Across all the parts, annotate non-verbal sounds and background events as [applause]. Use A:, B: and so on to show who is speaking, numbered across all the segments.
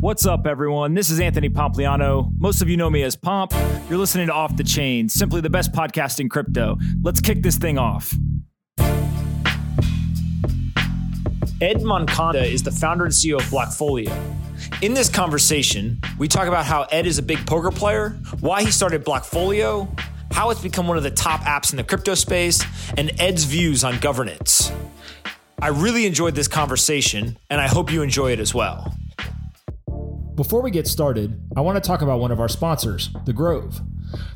A: What's up, everyone? This is Anthony Pompliano. Most of you know me as Pomp. You're listening to Off the Chain, simply the best podcast in crypto. Let's kick this thing off. Ed Moncada is the founder and CEO of Blockfolio. In this conversation, we talk about how Ed is a big poker player, why he started Blockfolio, how it's become one of the top apps in the crypto space, and Ed's views on governance. I really enjoyed this conversation, and I hope you enjoy it as well. Before we get started, I want to talk about one of our sponsors, The Grove.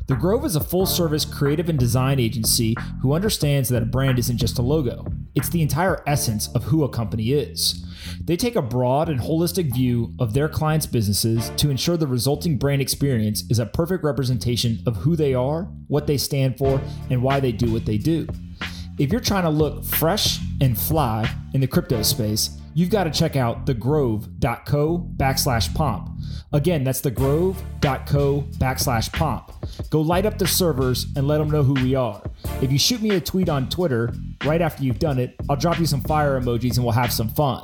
A: The Grove is a full service creative and design agency who understands that a brand isn't just a logo, it's the entire essence of who a company is. They take a broad and holistic view of their clients' businesses to ensure the resulting brand experience is a perfect representation of who they are, what they stand for, and why they do what they do. If you're trying to look fresh and fly in the crypto space, you've got to check out thegrove.co backslash pomp. Again, that's thegrove.co backslash pomp. Go light up the servers and let them know who we are. If you shoot me a tweet on Twitter right after you've done it, I'll drop you some fire emojis and we'll have some fun.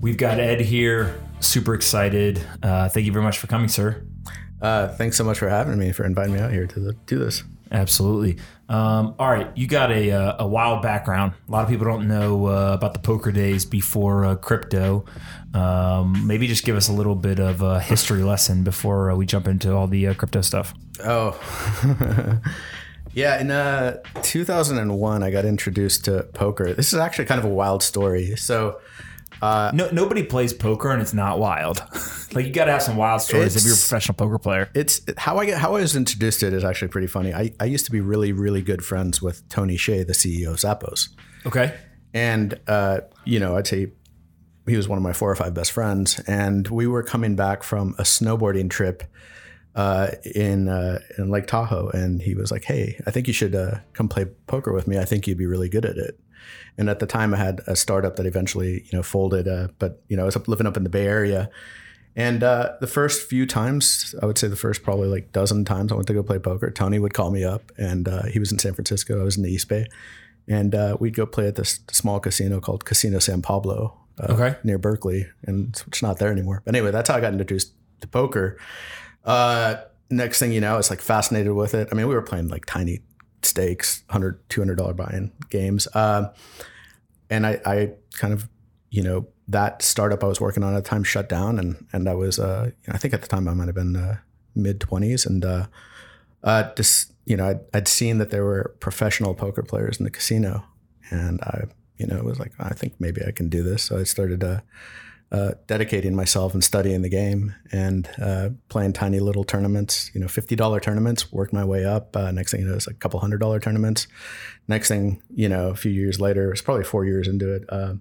A: We've got Ed here. Super excited. Uh, thank you very much for coming, sir.
B: Uh, thanks so much for having me, for inviting me out here to the, do this.
A: Absolutely. Um, all right, you got a, uh, a wild background. A lot of people don't know uh, about the poker days before uh, crypto. Um, maybe just give us a little bit of a history lesson before uh, we jump into all the uh, crypto stuff.
B: Oh, [laughs] yeah. In uh, 2001, I got introduced to poker. This is actually kind of a wild story. So,
A: uh, no, nobody plays poker and it's not wild. [laughs] like you got to have some wild stories if you're a professional poker player.
B: It's how I get how I was introduced to it is actually pretty funny. I, I used to be really really good friends with Tony Hsieh, the CEO of Zappos.
A: Okay,
B: and uh, you know I'd say he was one of my four or five best friends, and we were coming back from a snowboarding trip. Uh, in uh, in Lake Tahoe, and he was like, "Hey, I think you should uh, come play poker with me. I think you'd be really good at it." And at the time, I had a startup that eventually, you know, folded. Uh, but you know, I was up, living up in the Bay Area, and uh, the first few times, I would say the first probably like dozen times I went to go play poker, Tony would call me up, and uh, he was in San Francisco. I was in the East Bay, and uh, we'd go play at this small casino called Casino San Pablo, uh,
A: okay.
B: near Berkeley, and it's not there anymore. But anyway, that's how I got introduced to poker. Uh, next thing you know, it's like fascinated with it. I mean, we were playing like tiny stakes, 100 $200 buy-in games. Uh, and I, I, kind of, you know, that startup I was working on at the time shut down. And, and I was, uh, I think at the time I might've been uh, mid 20s. And uh, uh, just, you know, I'd, I'd seen that there were professional poker players in the casino. And I, you know, was like, I think maybe I can do this. So I started uh, uh, dedicating myself and studying the game and uh, playing tiny little tournaments, you know, $50 tournaments, worked my way up. Uh, next thing you know, it's a couple hundred dollar tournaments. Next thing, you know, a few years later, it's probably four years into it. Uh,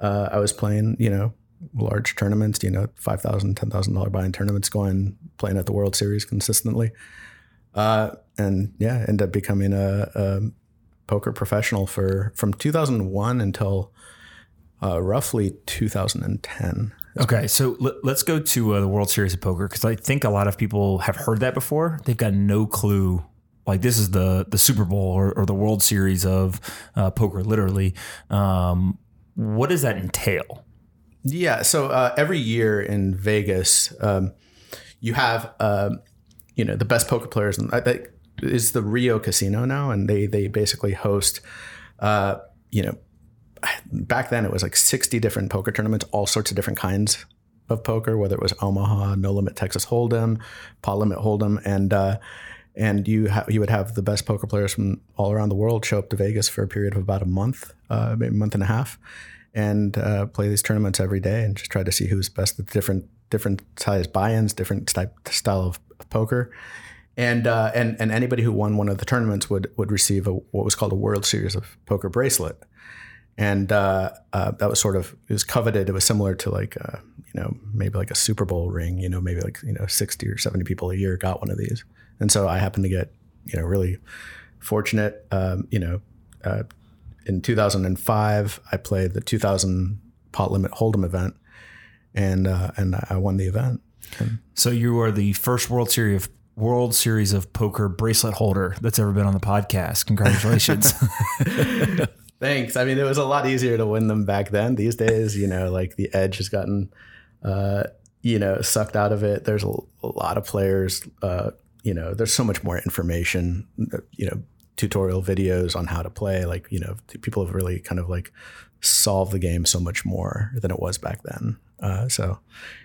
B: uh, I was playing, you know, large tournaments, you know, $5,000, $10,000 buy-in tournaments going, playing at the World Series consistently. Uh, and yeah, ended up becoming a, a poker professional for, from 2001 until uh, roughly 2010.
A: Okay, so let, us go to uh, the World Series of Poker because I think a lot of people have heard that before. They've got no clue. Like this is the the Super Bowl or, or the World Series of uh, poker, literally. Um, what does that entail?
B: Yeah, so uh, every year in Vegas, um, you have uh, you know the best poker players, and that is the Rio Casino now, and they they basically host uh, you know back then it was like 60 different poker tournaments, all sorts of different kinds of poker, whether it was Omaha, No Limit Texas Hold'em, Pot Limit Hold'em, and uh, and you ha- you would have the best poker players from all around the world show up to Vegas for a period of about a month, uh, maybe a month and a half, and uh, play these tournaments every day and just try to see who's best at different different size buy-ins, different type style of, poker. And, uh, and and anybody who won one of the tournaments would would receive a, what was called a World Series of Poker bracelet, and uh, uh, that was sort of it was coveted. It was similar to like uh, you know, maybe like a Super Bowl ring, you know, maybe like, you know, 60 or 70 people a year got one of these. And so I happened to get, you know, really fortunate. Um, you know, uh, in 2005, I played the 2000 pot limit hold'em event and, uh, and I won the event. And
C: So you are the first World Series of World Series of Poker bracelet holder that's ever been on the podcast. Congratulations. [laughs] [laughs]
B: Thanks. I mean, it was a lot easier to win them back then. These days, you know, like the edge has gotten, uh, you know, sucked out of it. There's a, a lot of players. Uh, you know, there's so much more information. You know, tutorial videos on how to play. Like, you know, people have really kind of like solved the game so much more than it was back then. Uh, so,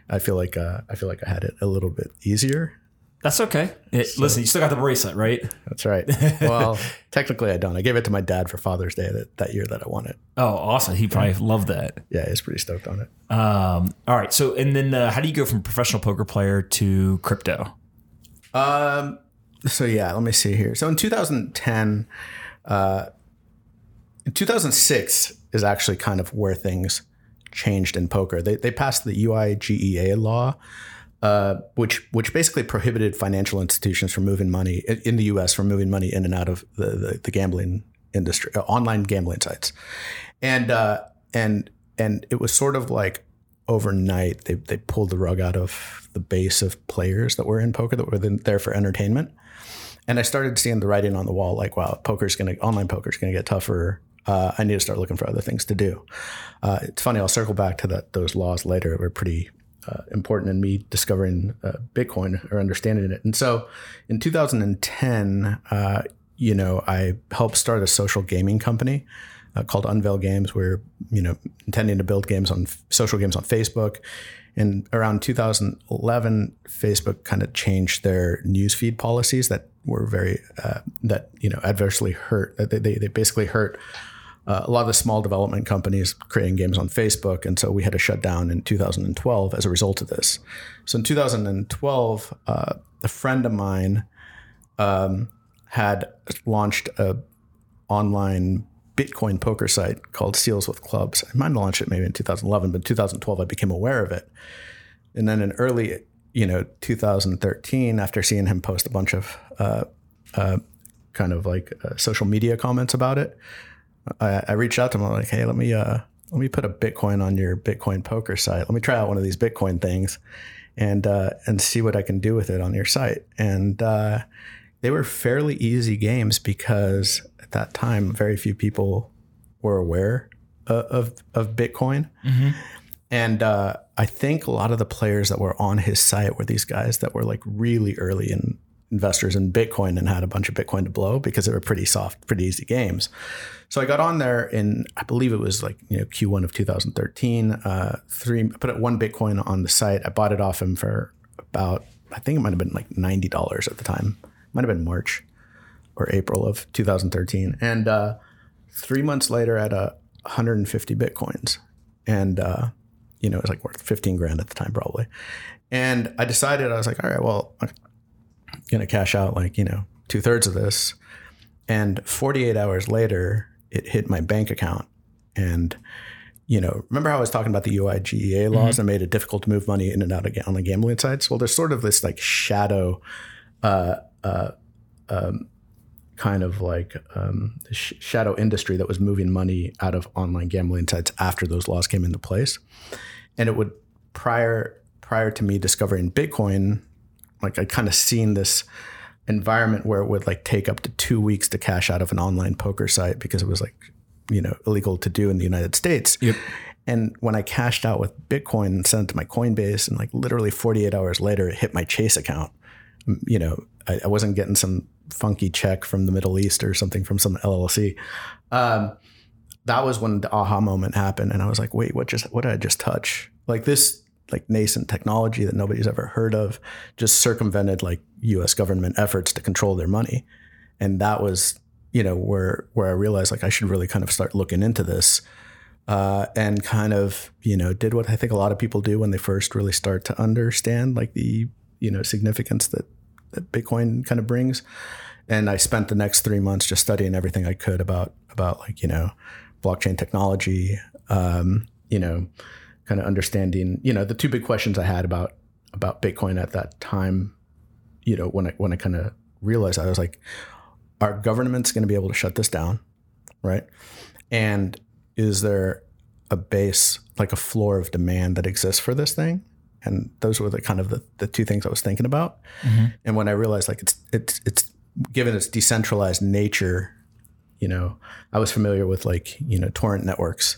B: I feel like uh, I feel like I had it a little bit easier.
C: That's okay. It- listen, you still got the bracelet, right?
B: That's right. [laughs] Well, technically, I don't. I gave it to my dad for Father's Day that, that year that I won it.
C: Oh, awesome. He probably loved that.
B: Yeah, he's pretty stoked on it.
C: Um, all right. So, and then uh, how do you go from professional poker player to crypto?
B: Um. So yeah, let me see here. So in 2010, uh, in 2006 is actually kind of where things changed in poker. They they passed the UIGEA law, uh, which which basically prohibited financial institutions from moving money in- the U.S. from moving money in and out of the the, the gambling industry, uh, online gambling sites, and uh, and and it was sort of like overnight they they pulled the rug out of the base of players that were in poker that were there for entertainment. And I started seeing the writing on the wall, like, wow, poker's gonna online poker's gonna get tougher. Uh, I need to start looking for other things to do. Uh, it's funny. I'll circle back to that. Those laws later were pretty uh, important in me discovering uh, Bitcoin or understanding it. And so, in 2010, uh, you know, I helped start a social gaming company uh, called Unveil Games. We're you know intending to build games on social games on Facebook. And around 2011, Facebook kind of changed their newsfeed policies that were very uh, that you know adversely hurt. They they, they basically hurt uh, a lot of the small development companies creating games on Facebook, and so we had to shut down in 2012 as a result of this. So in 2012, uh, a friend of mine um, had launched a online Bitcoin poker site called Seals with Clubs. I might have launched it maybe in 2011, but in 2012 I became aware of it. And then in early, you know, 2013, after seeing him post a bunch of uh, uh, kind of like uh, social media comments about it, I, I reached out to him. I'm like, hey, let me uh, let me put a Bitcoin on your Bitcoin poker site. Let me try out one of these Bitcoin things, and uh, and see what I can do with it on your site. And uh, they were fairly easy games because at that time, very few people were aware of of, of Bitcoin. And uh, I think a lot of the players that were on his site were these guys that were like really early in investors in Bitcoin and had a bunch of Bitcoin to blow because they were pretty soft, pretty easy games. So I got on there in, I believe it was like, you know, Q1 of 2013. Uh, three, I put one Bitcoin on the site. I bought it off him for about, I think it might have been like $90 at the time. Might have been March or April of 2013. And uh, three months later, I had a 150 Bitcoins. And, uh, you know, it was like worth 15 grand at the time, probably. And I decided, I was like, all right, well, going to cash out like, you know, two thirds of this. And 48 hours later, it hit my bank account. And, you know, remember how I was talking about the UIGEA laws and made it difficult to move money in and out of, on the gambling sites? Well, there's sort of this like shadow, uh, uh, um, kind of like um, sh- shadow industry that was moving money out of online gambling sites after those laws came into place. And it would prior prior to me discovering Bitcoin, like I kind of seen this environment where it would like take up to two weeks to cash out of an online poker site because it was like you know illegal to do in the United States.
C: Yep.
B: And when I cashed out with Bitcoin and sent it to my Coinbase, and like literally 48 hours later, it hit my Chase account. You know, I, I wasn't getting some funky check from the Middle East or something from some LLC. Um, that was when the aha moment happened, and I was like, "Wait, what just what did I just touch? Like this, like nascent technology that nobody's ever heard of, just circumvented like U.S. government efforts to control their money." And that was, you know, where where I realized like I should really kind of start looking into this uh, and kind of you know did what I think a lot of people do when they first really start to understand like the you know significance that that Bitcoin kind of brings. And I spent the next three months just studying everything I could about about like you know blockchain technology, um, you know, kind of understanding, you know, the two big questions I had about about Bitcoin at that time, you know, when I when I kind of realized I was like, are governments going to be able to shut this down, right? And is there a base like a floor of demand that exists for this thing? And those were the kind of the, the two things I was thinking about. Mm-hmm. And when I realized like it's it's it's given its decentralized nature, you know, I was familiar with like, you know, torrent networks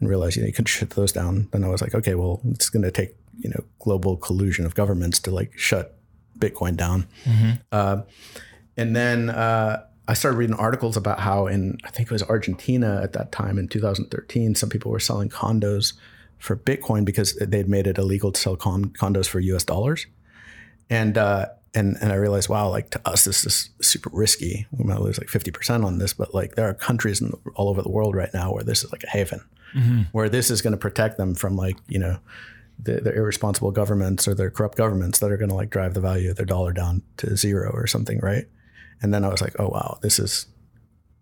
B: and realized you, know, you could shut those down. Then I was like, okay, well, it's going to take you know global collusion of governments to like shut Bitcoin down. Mm-hmm. Uh, and then uh, I started reading articles about how in I think it was Argentina at that time in 2013, some people were selling condos for Bitcoin because they'd made it illegal to sell con- condos for U.S. dollars. And uh, and and I realized, wow, like to us, this is super risky. We might lose like 50% on this, but like there are countries in, all over the world right now where this is like a haven mm-hmm. where this is going to protect them from like you know the, the, irresponsible governments or their corrupt governments that are going to like drive the value of their dollar down to zero or something, right? And then I was like, oh wow, this is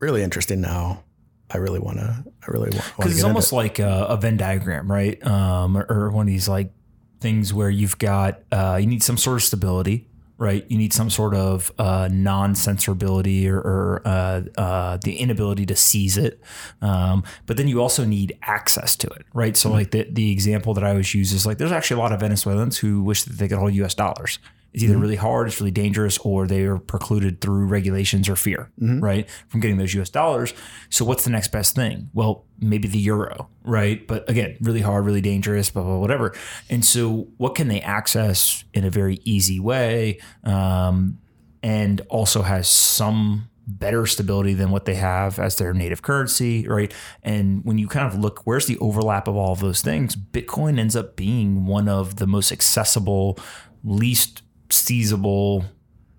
B: really interesting. Now I really want to. I really want
A: because it's almost it. like a, a, Venn diagram, right? Um, or, or, one of these like things where you've got uh, you need some sort of stability right? You need some sort of uh, non-censorability or, or uh, uh, the inability to seize it, um, but then you also need access to it, right? So, mm-hmm. like the the example that I always use is like there's actually a lot of Venezuelans who wish that they could hold U.S. dollars. It's either mm-hmm. really hard, it's really dangerous, or they are precluded through regulations or fear, mm-hmm. right, from getting those US dollars. So what's the next best thing? Well, maybe the euro, right? But again, really hard, really dangerous, blah, blah, whatever. And so what can they access in a very easy way um, and also has some better stability than what they have as their native currency, right? And when you kind of look, where's the overlap of all of those things? Bitcoin ends up being one of the most accessible, least seizable,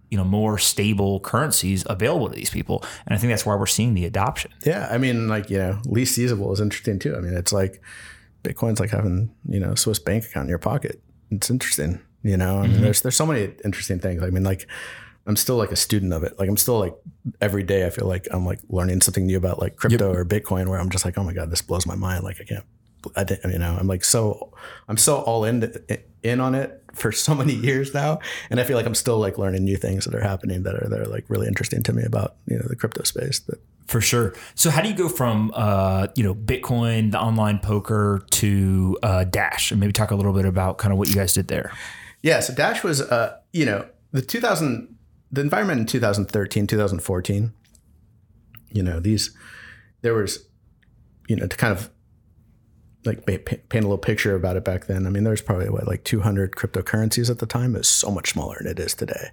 A: you know, more stable currencies available to these people. And I think that's why we're seeing the adoption.
B: Yeah. I mean, like, you know, least seizable is interesting too. I mean, it's like Bitcoin's like having, you know, a Swiss bank account in your pocket. It's interesting. You know, I mean, mm-hmm. there's there's so many interesting things. I mean, like I'm still like a student of it. Like I'm still like every day I feel like I'm like learning something new about like crypto yep. or Bitcoin where I'm just like, oh my God, this blows my mind. Like I can't I didn't, you know, I'm like so, I'm so all in in on it for so many years now, and I feel like I'm still like learning new things that are happening that are that are like really interesting to me about you know the crypto space. But
A: for sure. So how do you go from uh, you know Bitcoin, the online poker, to uh, Dash, and maybe talk a little bit about kind of what you guys did there?
B: Yeah, so Dash was uh, you know the 2000 the environment in 2013 2014 you know these there was you know to kind of like paint a little picture about it back then. I mean, there's probably what like 200 cryptocurrencies at the time. It's so much smaller than it is today.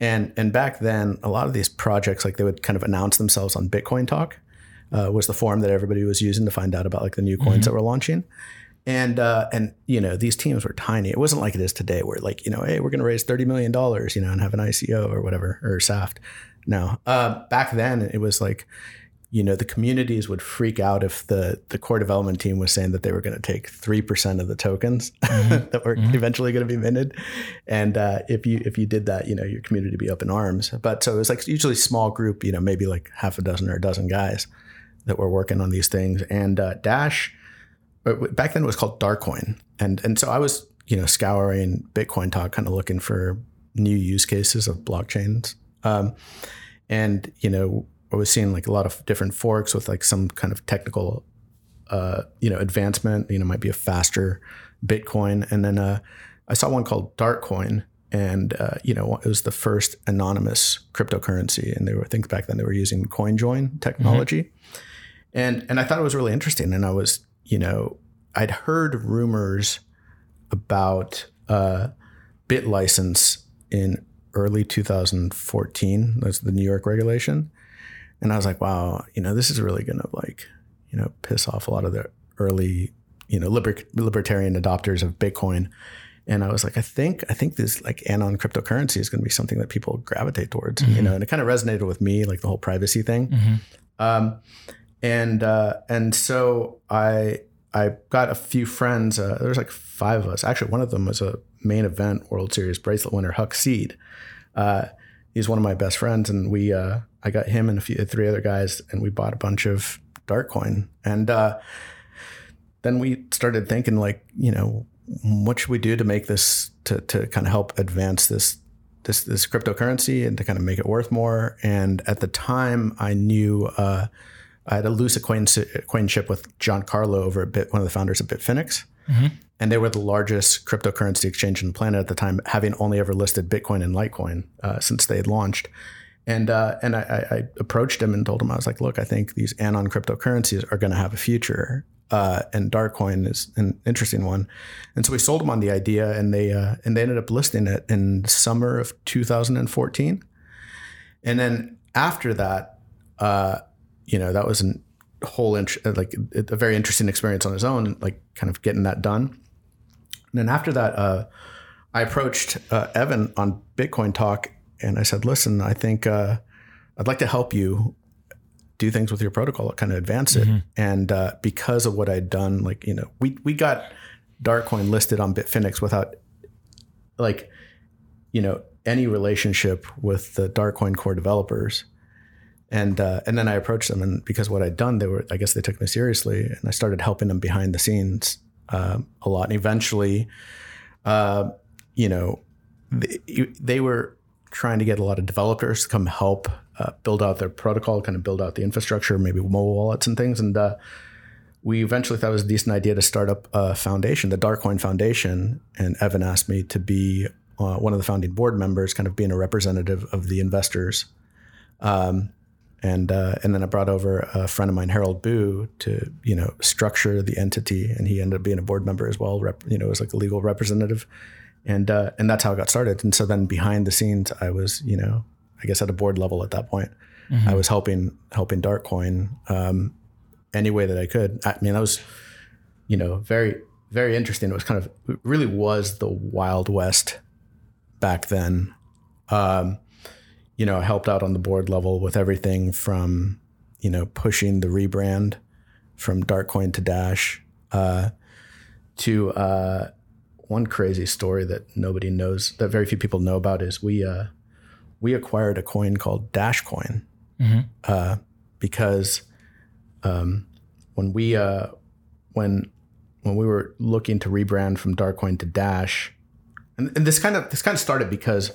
B: And and back then, a lot of these projects, like they would kind of announce themselves on Bitcoin Talk, uh, was the forum that everybody was using to find out about like the new coins mm-hmm. that were launching. And uh, and you know these teams were tiny. It wasn't like it is today, where like you know, hey, we're going to raise thirty million dollars, you know, and have an ICO or whatever or SAFT. No, uh, back then it was like you know the communities would freak out if the the core development team was saying that they were going to take 3% of the tokens [laughs] mm-hmm. that were mm-hmm. eventually going to be minted. And uh, if you if you did that you know your community would be up in arms. But so it was like usually small group you know maybe like half a dozen or a dozen guys that were working on these things. And uh, dash uh, back then it was called darkcoin. And and so i was you know scouring bitcoin talk kind of looking for new use cases of blockchains. Um, and you know I was seeing like a lot of different forks with like some kind of technical, uh, you know, advancement. You know, might be a faster Bitcoin, and then uh, I saw one called Darkcoin, and uh, you know, it was the first anonymous cryptocurrency, and they were I think back then they were using CoinJoin technology, mm-hmm. and and I thought it was really interesting, and I was you know I'd heard rumors about uh, BitLicense in early 2014. That's the New York regulation. And I was like, wow, you know, this is really going to like, you know, piss off a lot of the early, you know, liber- libertarian adopters of Bitcoin. And I was like, I think, I think this like anon cryptocurrency is going to be something that people gravitate towards, mm-hmm. you know, and it kind of resonated with me, like the whole privacy thing. Mm-hmm. Um, and, uh, and so I, I got a few friends, uh, there was like five of us. Actually, one of them was a main event World Series bracelet winner, Huck Seed. Uh, he's one of my best friends, and we uh, I got him and a few three other guys, and we bought a bunch of Darkcoin. And uh, then we started thinking like, you know, what should we do to make this to to kind of help advance this this this cryptocurrency and to kind of make it worth more. And at the time, I knew uh, I had a loose acquaintanceship with Giancarlo over at Bit, one of the founders of Bitfinex. Mm-hmm. And they were the largest cryptocurrency exchange on the planet at the time, having only ever listed Bitcoin and Litecoin uh, since they had launched. And uh, and I, I, approached him and told him I was like, look, I think these anon cryptocurrencies are going to have a future, uh, and Darkcoin is an interesting one. And so we sold them on the idea, and they uh, and they ended up listing it in summer of 2014. And then after that, uh, you know, that was a whole like a very interesting experience on its own, like kind of getting that done. And then after that, uh, I approached uh, Evan on Bitcoin Talk, and I said, "Listen, I think uh, I'd like to help you do things with your protocol, kind of advance it." Mm-hmm. And uh, because of what I'd done, like you know, we we got Darkcoin listed on Bitfinex without like you know any relationship with the Darkcoin core developers. And uh, and then I approached them, and because what I'd done, they were I guess they took me seriously, and I started helping them behind the scenes uh, a lot. And eventually, uh, you know, they, they, were trying to get a lot of developers to come help uh, build out their protocol, kind of build out the infrastructure, maybe mobile wallets and things. And uh, we eventually thought it was a decent idea to start up a foundation, the Darkcoin Foundation. And Evan asked me to be uh, one of the founding board members, kind of being a representative of the investors. Um, and uh, and then I brought over a friend of mine, Harold Boo, to you know structure the entity, and he ended up being a board member as well. Rep, you know, as like a legal representative, and uh, and that's how it got started. And so then behind the scenes, I was you know I guess at a board level at that point, mm-hmm. I was helping helping Darkcoin um, any way that I could. I mean, that was you know very very interesting. It was kind of it really was the Wild West back then. Um, you know, helped out on the board level with everything from, you know, pushing the rebrand from Darkcoin to Dash, uh, to uh, one crazy story that nobody knows, that very few people know about, is we uh, we acquired a coin called Dashcoin mm-hmm. Uh, because um, when we uh, when when we were looking to rebrand from Darkcoin to Dash, and, and this kind of this kind of started because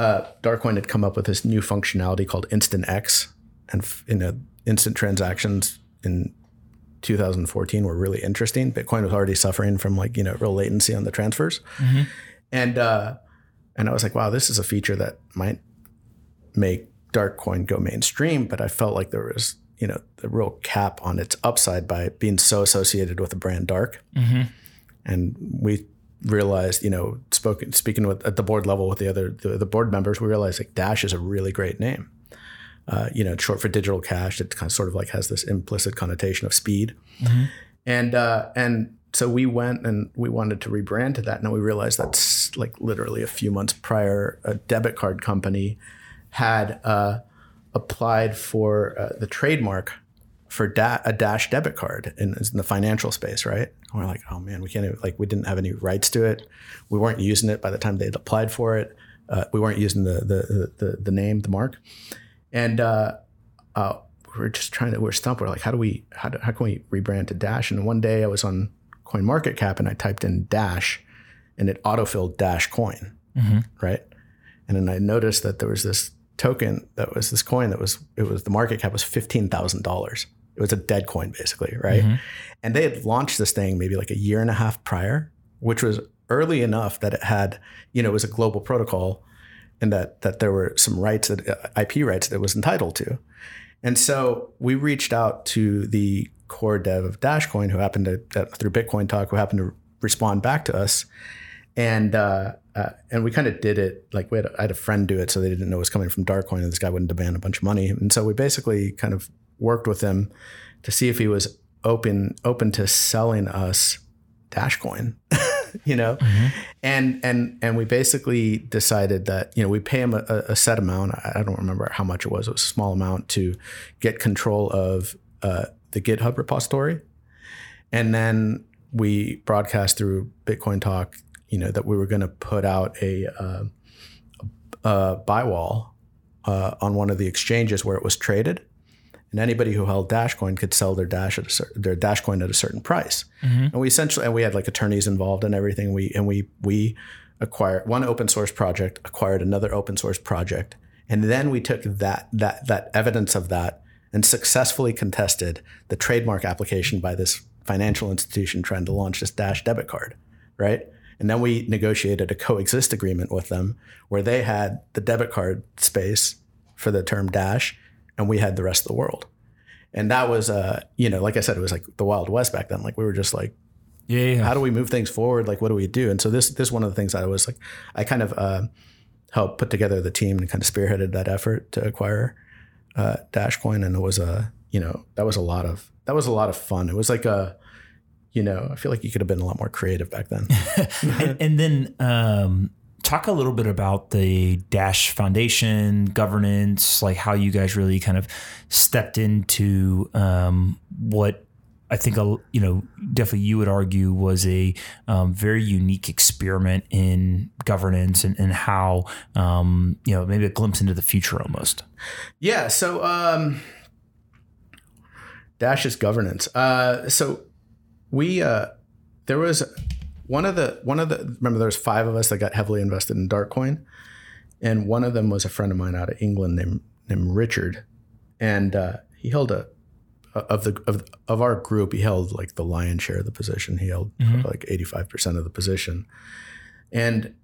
B: uh, Darkcoin had come up with this new functionality called InstantX, and you know, instant transactions in 2014 were really interesting. Bitcoin was already suffering from like you know real latency on the transfers, mm-hmm. and uh, and I was like, wow, this is a feature that might make Darkcoin go mainstream. But I felt like there was you know the real cap on its upside by being so associated with the brand Dark, mm-hmm. and we realized, you know, spoken speaking with at the board level with the other the, the board members, we realized like Dash is a really great name. Uh, you know, short for digital cash. It kind of sort of like has this implicit connotation of speed, mm-hmm. and uh, and so we went and we wanted to rebrand to that. And we realized that's like literally a few months prior, a debit card company had uh, applied for uh, the trademark for da- a Dash debit card in, in, the financial space, right? And we're like, oh man, we can't even, like we didn't have any rights to it. We weren't using it by the time they'd applied for it. Uh, we weren't using the, the the the name, the mark, and uh, uh, we are just trying to. We we're stumped. We're like, how do we how, do, how can we rebrand to Dash? And one day I was on CoinMarketCap and I typed in Dash, and it autofilled Dashcoin, mm-hmm. right? And then I noticed that there was this token that was this coin that was it was the market cap was fifteen thousand dollars it was a dead coin basically, right? Mm-hmm. And they had launched this thing maybe like a year and a half prior, which was early enough that it had, you know, it was a global protocol and that that there were some rights that uh, IP rights that it was entitled to. And so we reached out to the core dev of Dashcoin, who happened to uh, through Bitcoin Talk, who happened to respond back to us, and uh, uh, and we kind of did it like we had I had a friend do it, so they didn't know it was coming from Darkcoin, and this guy wouldn't demand a bunch of money, and so we basically kind of worked with him to see if he was open open to selling us Dashcoin, [laughs] you know, mm-hmm. and and and we basically decided that you know we pay him a, a, set amount. I don't remember how much it was. It was a small amount to get control of uh, the GitHub repository, and then we broadcast through Bitcoin Talk. You know that we were going to put out a, uh, a buy wall uh, on one of the exchanges where it was traded and anybody who held Dashcoin could sell their Dash at a their Dashcoin at a certain price. Mm-hmm. And we essentially and we had like attorneys involved and everything. We and we we acquired one open source project, acquired another open source project, and then we took that that that evidence of that and successfully contested the trademark application by this financial institution trying to launch this Dash debit card, right? And then we negotiated a coexist agreement with them where they had the debit card space for the term Dash and we had the rest of the world. And that was, uh, you know, like I said, it was like the Wild West back then. Like we were just like,
D: Yeah, yeah.
B: how do we move things forward? Like, what do we do? And so this this is one of the things that I was like, I kind of uh, helped put together the team and kind of spearheaded that effort to acquire uh, Dashcoin, and it was a you know that was a lot of that was a lot of fun. It was like a you know I feel like you could have been a lot more creative back then. [laughs]
C: and, and then um, talk a little bit about the Dash Foundation governance, like how you guys really kind of stepped into um, what I think you know definitely you would argue was a um, very unique experiment in governance and, and how um, you know maybe a glimpse into the future almost.
B: Yeah. So um, is governance. Uh, so we uh, there was one of the one of the remember there was five of us that got heavily invested in Darkcoin, and one of them was a friend of mine out of England named named Richard, and uh, he held a of the of, of our group he held like the lion's share of the position. He held like 85% of the position. And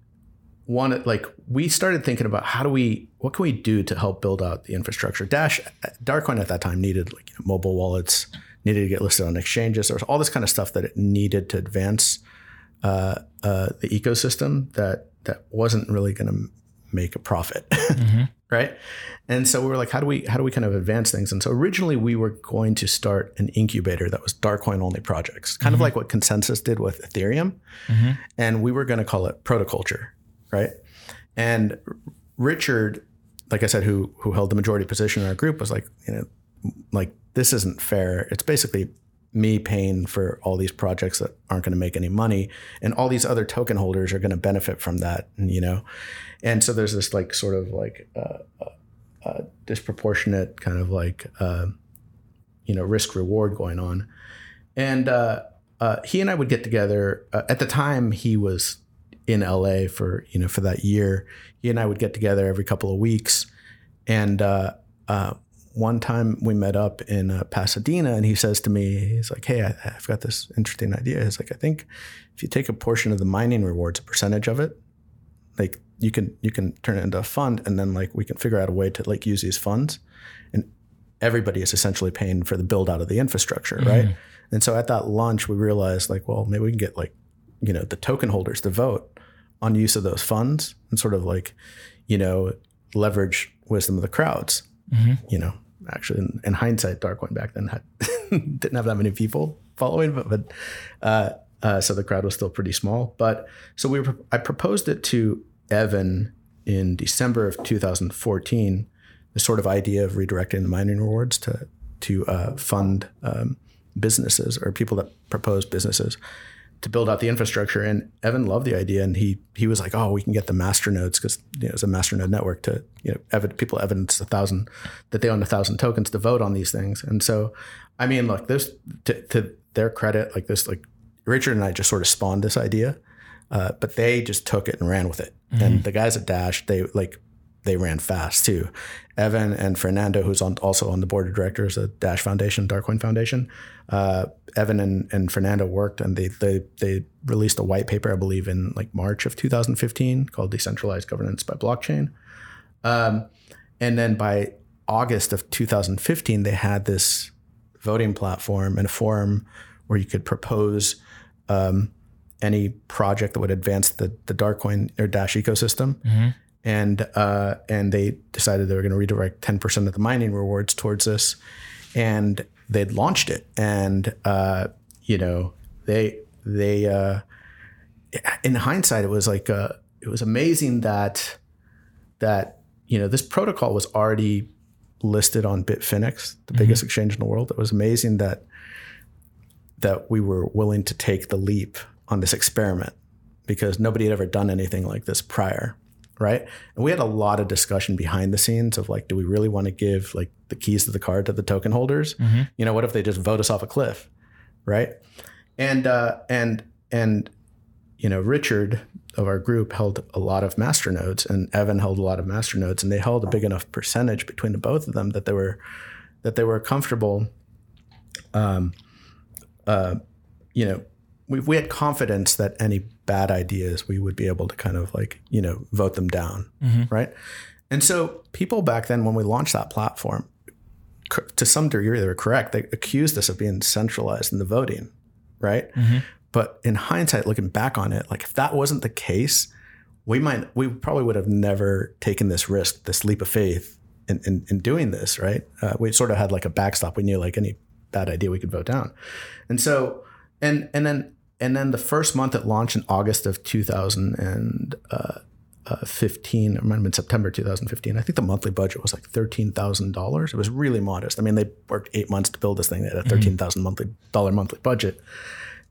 B: one like we started thinking about how do we what can we do to help build out the infrastructure? Dash darkcoin at that time needed like mobile wallets needed to get listed on exchanges. There was all this kind of stuff that it needed to advance uh, uh, the ecosystem that that wasn't really going to make a profit. [laughs] Right? And so we were like how do we how do we kind of advance things? And so originally we were going to start an incubator that was darkcoin only projects kind of like what ConsenSys did with ethereum. And we were going to call it protoculture right? And richard like i said who who held the majority position in our group was like you know like this isn't fair. It's basically me paying for all these projects that aren't going to make any money and all these other token holders are going to benefit from that you know? And so there's this like sort of like uh, uh, uh, disproportionate kind of like uh, you know risk reward going on. And uh, uh, he and i would get together at the time he was in la for you know for that year he and i would get together every couple of weeks and uh, uh, one time we met up in uh, Pasadena, and he says to me, he's like, "Hey, I, I've got this interesting idea." He's like, "I think if you take a portion of the mining rewards, a percentage of it, like you can you can turn it into a fund, and then like we can figure out a way to like use these funds, and everybody is essentially paying for the build out of the infrastructure, right?" And so at that lunch, we realized like, well, maybe we can get like, you know, the token holders to vote on use of those funds and sort of like, you know, leverage wisdom of the crowds. You know, actually, in, in hindsight, Darkcoin back then had [laughs] didn't have that many people following, but but uh, uh, so the crowd was still pretty small. But so we were, I proposed it to Evan in December of 2014. The sort of idea of redirecting the mining rewards to to uh, fund um, businesses or people that propose businesses to build out the infrastructure. And Evan loved the idea, and he he was like, "Oh, we can get the master nodes because you know, it's a master node network to you know ev- people evidence a thousand that they own a thousand tokens to vote on these things." And so, I mean, look, this to, to their credit, like this, like Richard and I just sort of spawned this idea, uh, but they just took it and ran with it. And the guys at Dash, they like they ran fast too. Evan and Fernando, who's on, also on the board of directors of Dash Foundation, Darkcoin Foundation. Uh, Evan and, and Fernando worked, and they, they they released a white paper, I believe, in like March of 2015, called "Decentralized Governance by Blockchain." Um, and then by August of 2015, they had this voting platform and a forum where you could propose um, any project that would advance the the Darkcoin or Dash ecosystem. And uh, and they decided they were going to redirect 10% of the mining rewards towards this, and they'd launched it. And uh, you know they they uh, in hindsight it was like uh, it was amazing that that you know this protocol was already listed on Bitfinex, the biggest exchange in the world. It was amazing that that we were willing to take the leap on this experiment because nobody had ever done anything like this prior. Right? And we had a lot of discussion behind the scenes of like, do we really want to give like the keys to the car to the token holders? You know, what if they just vote us off a cliff, right? And uh, and and you know, Richard of our group held a lot of master nodes, and Evan held a lot of master nodes, and they held a big enough percentage between the both of them that they were that they were comfortable. Um, uh, you know, we we had confidence that any bad ideas we would be able to kind of like you know vote them down, right? And so people back then, when we launched that platform, to some degree they were correct. They accused us of being centralized in the voting, right? But in hindsight, looking back on it, like if that wasn't the case, we might we probably would have never taken this risk, this leap of faith in in, in doing this, right? Uh, we sort of had like a backstop. We knew like any bad idea we could vote down, and so and and then and then the first month it launched in August of 2015, or might have been September 2015. I think the monthly budget was like thirteen thousand dollars. It was really modest. I mean, they worked eight months to build this thing. They had a thirteen thousand monthly dollar monthly budget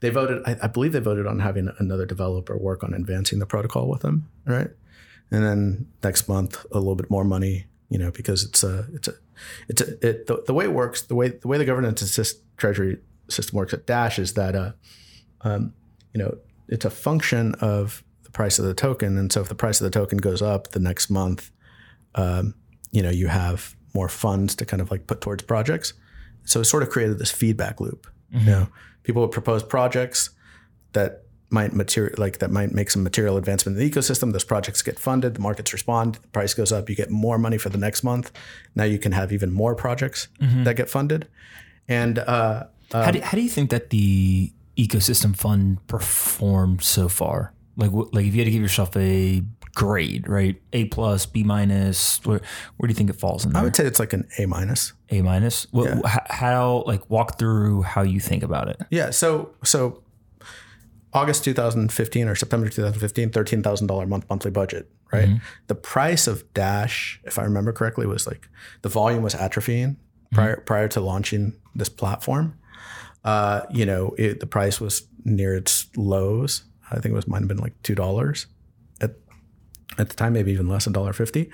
B: they voted I, I believe they voted on having another developer work on advancing the protocol with them right and then next month a little bit more money you know because it's a it's a it's a it, the, the way it works the way the way the governance assist treasury system works at dash is that uh um you know it's a function of the price of the token. And so if the price of the token goes up the next month um you know you have more funds to kind of like put towards projects. So it sort of created this feedback loop. You know people would propose projects that might material like that might make some material advancement in the ecosystem. Those projects get funded the markets respond the price goes up you get more money for the next month. Now you can have even more projects that get funded. And uh,
A: how, do, how do you think that the ecosystem fund performed so far? Like, like if you had to give yourself a grade, right? A plus, B minus. Where, where do you think it falls in
B: i would say it's like an a minus
A: A minus. What, h- How like walk through how you think about it?
B: yeah so so august 2015 or september 2015 $13000 month monthly budget right mm-hmm. the price of dash if i remember correctly was like the volume was atrophying prior mm-hmm. prior to launching this platform uh, you know it, the price was near its lows. I think it was might have been like two dollars at at the time maybe even less than dollar fifty.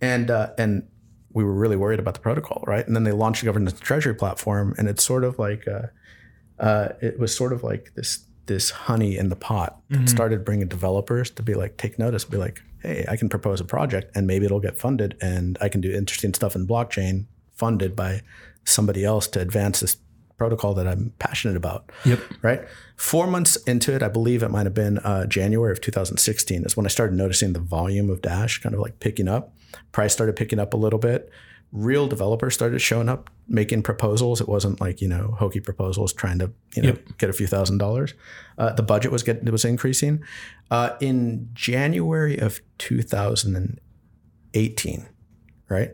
B: And uh, and we were really worried about the protocol right? And then they launched the governance treasury platform and it's sort of like uh, uh, it was sort of like this this honey in the pot that started bringing developers to be like take notice be like hey i can propose a project and maybe it'll get funded and i can do interesting stuff in blockchain funded by somebody else to advance this protocol that i'm passionate about
A: Yep.
B: right? Four months into it i believe it might have been uh, january of 2016 is when i started noticing the volume of dash kind of like picking up. Price started picking up a little bit. Real developers started showing up making proposals. It wasn't like you know hokey proposals trying to you know get a few thousand dollars. Uh, the budget was getting it was increasing. Uh, in january of 2018 right?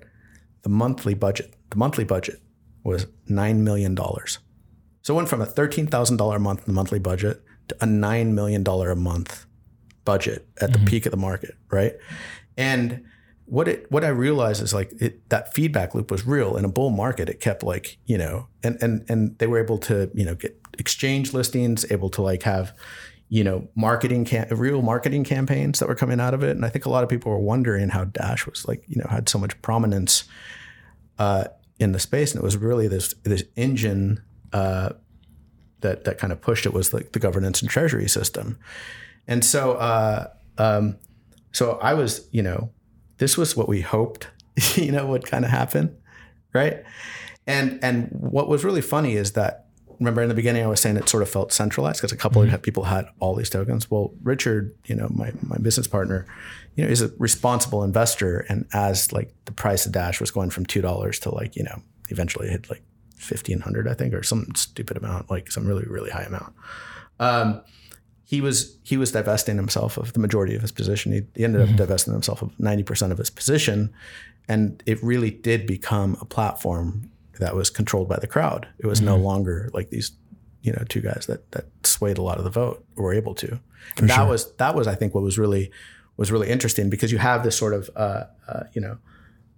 B: The monthly budget the monthly budget was $9 million so it went from a $13,000 a month the monthly budget to a $9 million a month budget at the peak of the market, right? And what it what I realized is like it, that feedback loop was real in a bull market. It kept like, you know, and and and they were able to, you know, get exchange listings, able to like have, you know, marketing cam- real marketing campaigns that were coming out of it. And I think a lot of people were wondering how Dash was like, you know, had so much prominence uh, in the space, and it was really this this engine uh, that that kind of pushed it was like the governance and treasury system, and so uh, um, so I was you know this was what we hoped [laughs] you know would kind of happen, right? And and what was really funny is that remember in the beginning I was saying it sort of felt centralized because a couple of people had all these tokens. Well, Richard, you know, my my business partner, you know, is a responsible investor, and as like the price of Dash was going from two dollars to like you know eventually it hit like fifteen hundred, I think, or some stupid amount, like some really really high amount. Um, he was he was divesting himself of the majority of his position. He, he ended up divesting himself of ninety percent of his position, and it really did become a platform that was controlled by the crowd. It was no longer like these, you know, two guys that that swayed a lot of the vote were able to. And that was that was I think what was really was really interesting because you have this sort of uh, uh, you know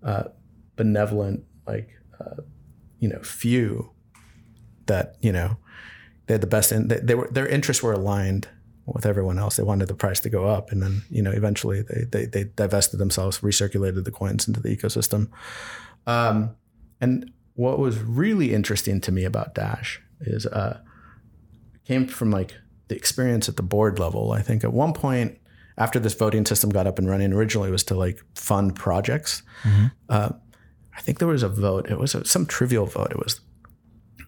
B: uh, benevolent like uh, you know few that you know they had the best in they, they were their interests were aligned with everyone else. They wanted the price to go up, and then you know eventually they they, they divested themselves, recirculated the coins into the ecosystem. Um, and what was really interesting to me about Dash is uh, came from like the experience at the board level. I think at one point after this voting system got up and running, originally it was to like fund projects. Uh, I think there was a vote. It was a, some trivial vote. It was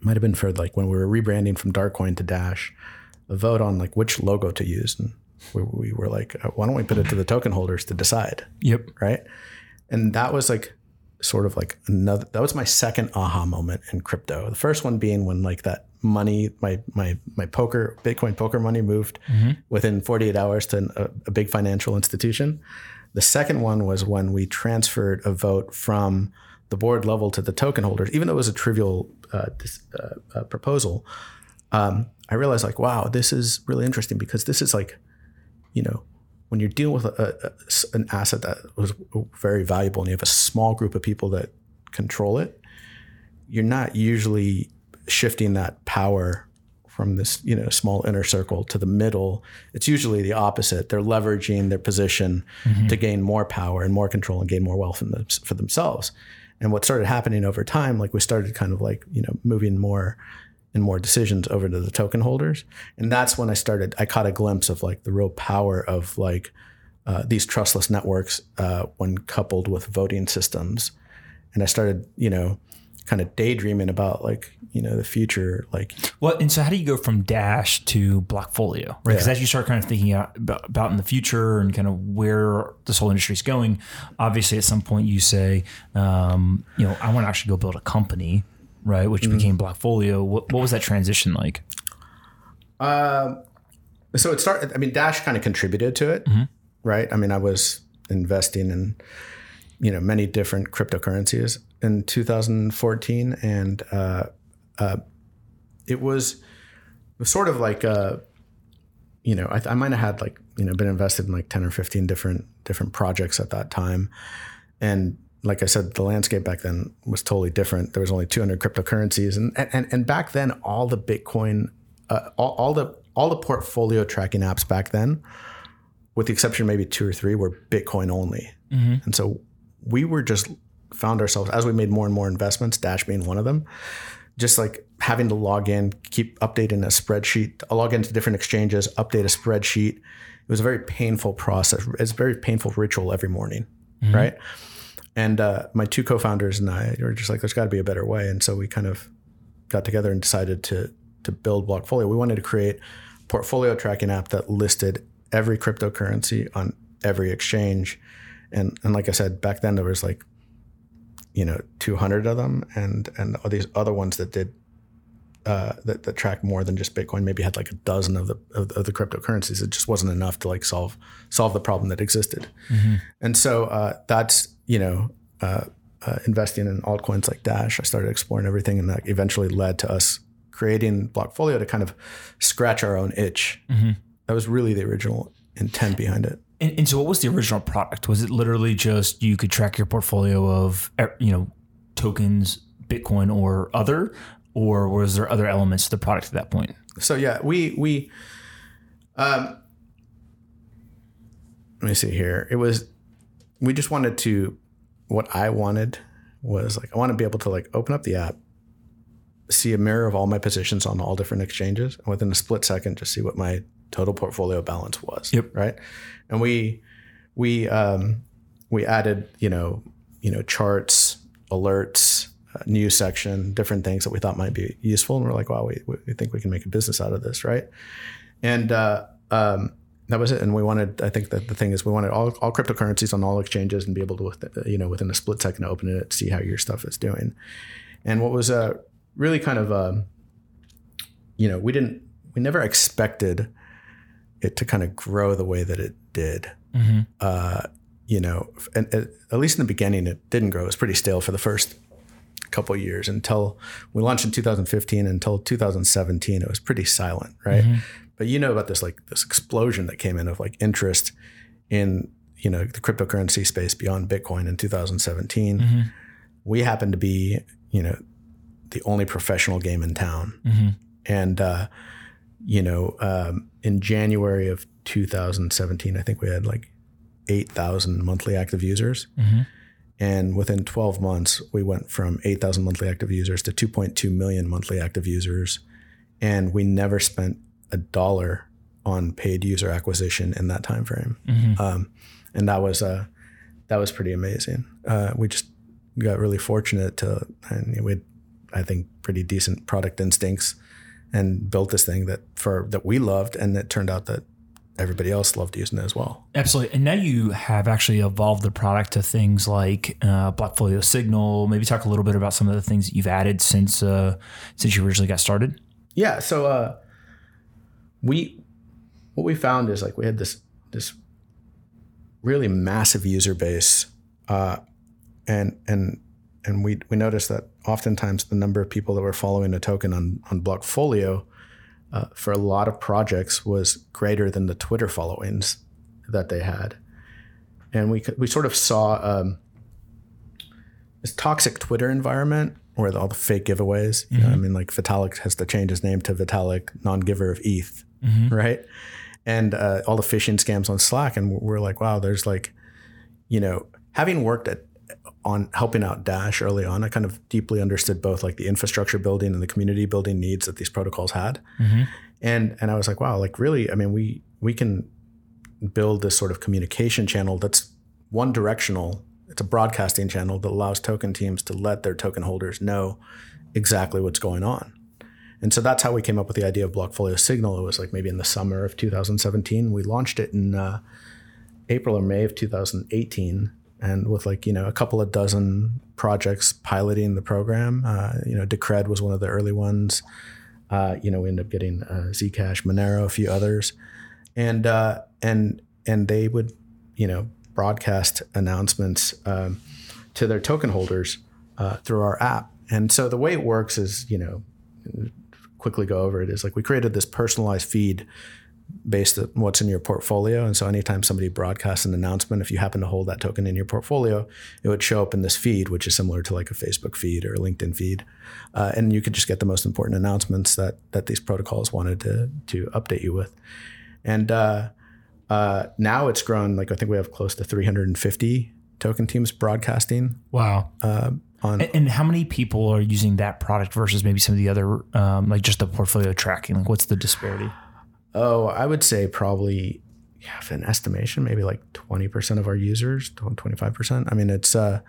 B: might have been for like when we were rebranding from Darkcoin to Dash, a vote on like which logo to use, and we, we were like, uh, why don't we put it to the token holders to decide,
A: Yep.
B: right? And that was like sort of like another. That was my second aha moment in crypto. The first one being when like that money, my my my poker Bitcoin poker money moved within 48 hours to a, a big financial institution. The second one was when we transferred a vote from the board level to the token holders, even though it was a trivial uh, uh, uh, proposal. Um, I realized like, wow, this is really interesting because this is like, you know, when you're dealing with a, a- an asset that was very valuable and you have a small group of people that control it, you're not usually shifting that power from this you know small inner circle to the middle. It's usually the opposite. They're leveraging their position mm-hmm. to gain more power and more control and gain more wealth them, for themselves. And what started happening over time like we started kind of like you know moving more and more decisions over to the token holders and that's when i started i caught a glimpse of like the real power of like uh, these trustless networks uh, when coupled with voting systems and i started you know kind of daydreaming about like you know the future like
A: Well, and so how do you go from Dash to Blockfolio, right? Because
B: Yeah.
A: as you start kind of thinking out about, about in the future and kind of where this whole industry is going, obviously at some point you say, um, you know, I want to actually go build a company, right? Which
B: Mm-hmm.
A: became Blockfolio. What, what was that transition like?
B: so it started i mean dash kind of contributed to it right i mean i was investing in you know many different cryptocurrencies in 2014 and uh, uh, it was sort of like uh you know I, I might have had like you know been invested in like 10 or 15 different different projects at that time and like I said, the landscape back then was totally different. There was only 200 cryptocurrencies, and and and back then, all the Bitcoin, uh, all, all the all the portfolio tracking apps back then, with the exception of maybe two or three, were Bitcoin only. And so we were just found ourselves as we made more and more investments, Dash being one of them, just like having to log in, keep updating a spreadsheet, log into different exchanges, update a spreadsheet. It was a very painful process. It's a very painful ritual every morning, right? And uh, my two co-founders and I were just like, "There's got to be a better way." And so we kind of got together and decided to to build Blockfolio. We wanted to create a portfolio tracking app that listed every cryptocurrency on every exchange. And and like I said, back then there was like, you know, 200 of them, and and all these other ones that did. Uh, that, that tracked more than just Bitcoin, maybe had like a dozen of the of, of the cryptocurrencies. It just wasn't enough to like solve solve the problem that existed. And so uh, that's you know uh, uh, investing in altcoins like Dash. I started exploring everything, and that eventually led to us creating Blockfolio to kind of scratch our own itch. That was really the original intent behind it.
A: And, and so what was the original product? Was it literally just you could track your portfolio of, you know, tokens, Bitcoin or other? Or was there other elements to the product at that point?
B: So yeah, we we um let me see here. It was we just wanted to what I wanted was like I want to be able to like open up the app, see a mirror of all my positions on all different exchanges, and within a split second just see what my total portfolio balance was.
A: Yep.
B: Right. And we we um we added, you know, you know, charts, alerts, news section, different things that we thought might be useful. And we're like, wow, we, we think we can make a business out of this, right? And uh, um, that was it. And we wanted, I think that the thing is, we wanted all, all cryptocurrencies on all exchanges and be able to, with, you know, within a split second, open it, see how your stuff is doing. And what was uh, really kind of, um, you know, we didn't, we never expected it to kind of grow the way that it did. Uh, you know, and, and at least in the beginning, it didn't grow. It was pretty stale for the first couple of years until we launched in 2015 until 2017 it was pretty silent right? But you know about this like this explosion that came in of like interest in you know the cryptocurrency space beyond bitcoin in 2017 we happened to be you know the only professional game in town. And uh you know, um, in January of 2017, I think we had like 8,000 monthly active users. And within 12 months, we went from 8,000 monthly active users to 2.2 million monthly active users. And we never spent a dollar on paid user acquisition in that time frame. Um, and that was uh, that was pretty amazing. Uh, we just got really fortunate to, and we had, I think, pretty decent product instincts, and built this thing that for that we loved, and it turned out that everybody else loved using it as well.
A: Absolutely. And now you have actually evolved the product to things like uh, Blockfolio Signal. Maybe talk a little bit about some of the things that you've added since uh, since you originally got started.
B: Yeah. So uh, we what we found is like we had this this really massive user base, uh, and and and we we noticed that oftentimes the number of people that were following a token on on Blockfolio uh, for a lot of projects was greater than the Twitter followings that they had, and we we sort of saw um, this toxic Twitter environment where all the fake giveaways. You know, I mean, like Vitalik has to change his name to Vitalik, non-giver of ETH, right? And uh, all the phishing scams on Slack, and we're like, wow, there's like, you know, having worked at on helping out Dash early on, I kind of deeply understood both like the infrastructure building and the community building needs that these protocols had. And and I was like, wow, like really, I mean, we we can build this sort of communication channel that's one directional. It's a broadcasting channel that allows token teams to let their token holders know exactly what's going on. And so that's how we came up with the idea of Blockfolio Signal. It was like maybe in the summer of 2017. We launched it in uh, April or May of 2018, and with like you know a couple of dozen projects piloting the program. Uh, you know, Decred was one of the early ones. Uh, you know, we ended up getting uh, Zcash, Monero, a few others, and uh, and and they would you know broadcast announcements um, to their token holders uh, through our app. And so the way it works is you know quickly go over it is like we created this personalized feed based on what's in your portfolio. And so anytime somebody broadcasts an announcement, if you happen to hold that token in your portfolio, it would show up in this feed, which is similar to like a Facebook feed or a LinkedIn feed. Uh, and you could just get the most important announcements that that these protocols wanted to to update you with. And uh, uh, now it's grown like I think we have close to 350 token teams broadcasting
A: Wow.
B: uh, on
A: And, and how many people are using that product versus maybe some of the other, um, like just the portfolio tracking? Like, what's the disparity?
B: Oh, I would say probably, yeah, if an estimation, maybe like 20% of our users, 25%. I mean, it's, uh,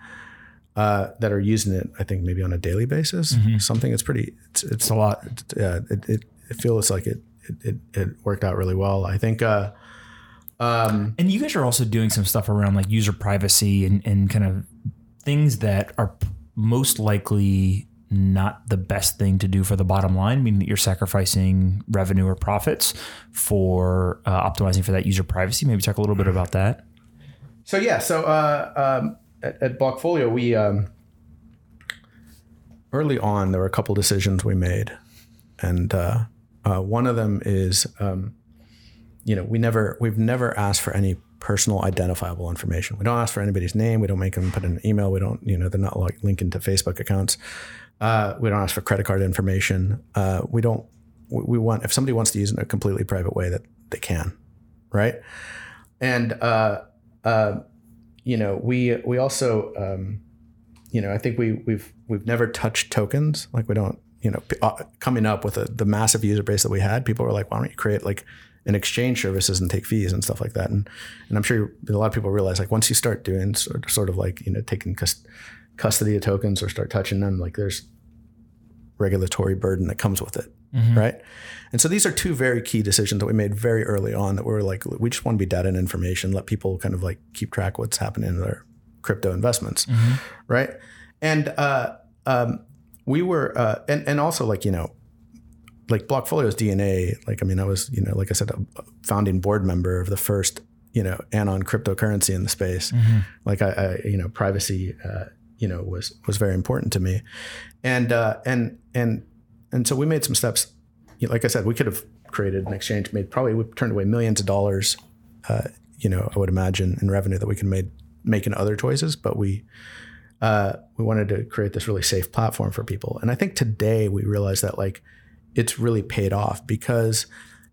B: uh, that are using it, I think maybe on a daily basis, something it's pretty, it's, it's a lot. Yeah. It, it, it feels like it, it, it, it worked out really well. I think, uh, um,
A: And you guys are also doing some stuff around like user privacy and, and kind of things that are most likely not the best thing to do for the bottom line, meaning that you're sacrificing revenue or profits for uh, optimizing for that user privacy. Maybe talk a little bit about that.
B: So yeah, so uh, um, at, at Blockfolio, we um, early on there were a couple decisions we made, and uh, uh, one of them is, um, you know, we never we've never asked for any personal identifiable information. We don't ask for anybody's name. We don't make them put in an email. We don't, you know, they're not like linking to Facebook accounts. Uh, we don't ask for credit card information. Uh, we don't. We, we want if somebody wants to use it in a completely private way that they can, right? And uh, uh, you know, we we also, um, you know, I think we we've we've never touched tokens. Like we don't, you know, uh, coming up with a, the massive user base that we had, people were like, why don't you create like an exchange services and take fees and stuff like that? And and I'm sure a lot of people realize like once you start doing sort of, sort of like you know taking cus- custody of tokens or start touching them, like there's regulatory burden that comes with it, right? And so these are two very key decisions that we made very early on that we were like, we just want to be data and information, let people kind of like keep track of what's happening in their crypto investments, right? And uh, um, we were, uh, and and also like you know, like Blockfolio's DNA. Like I mean, I was you know, like I said, a founding board member of the first you know anon cryptocurrency in the space. Like I, I, you know, privacy, uh, you know, was was very important to me, and uh, and and and so we made some steps. You know, like I said, we could have created an exchange, made probably we turned away millions of dollars. Uh, you know, I would imagine in revenue that we can made making other choices, but we uh, we wanted to create this really safe platform for people. And I think today we realize that like it's really paid off because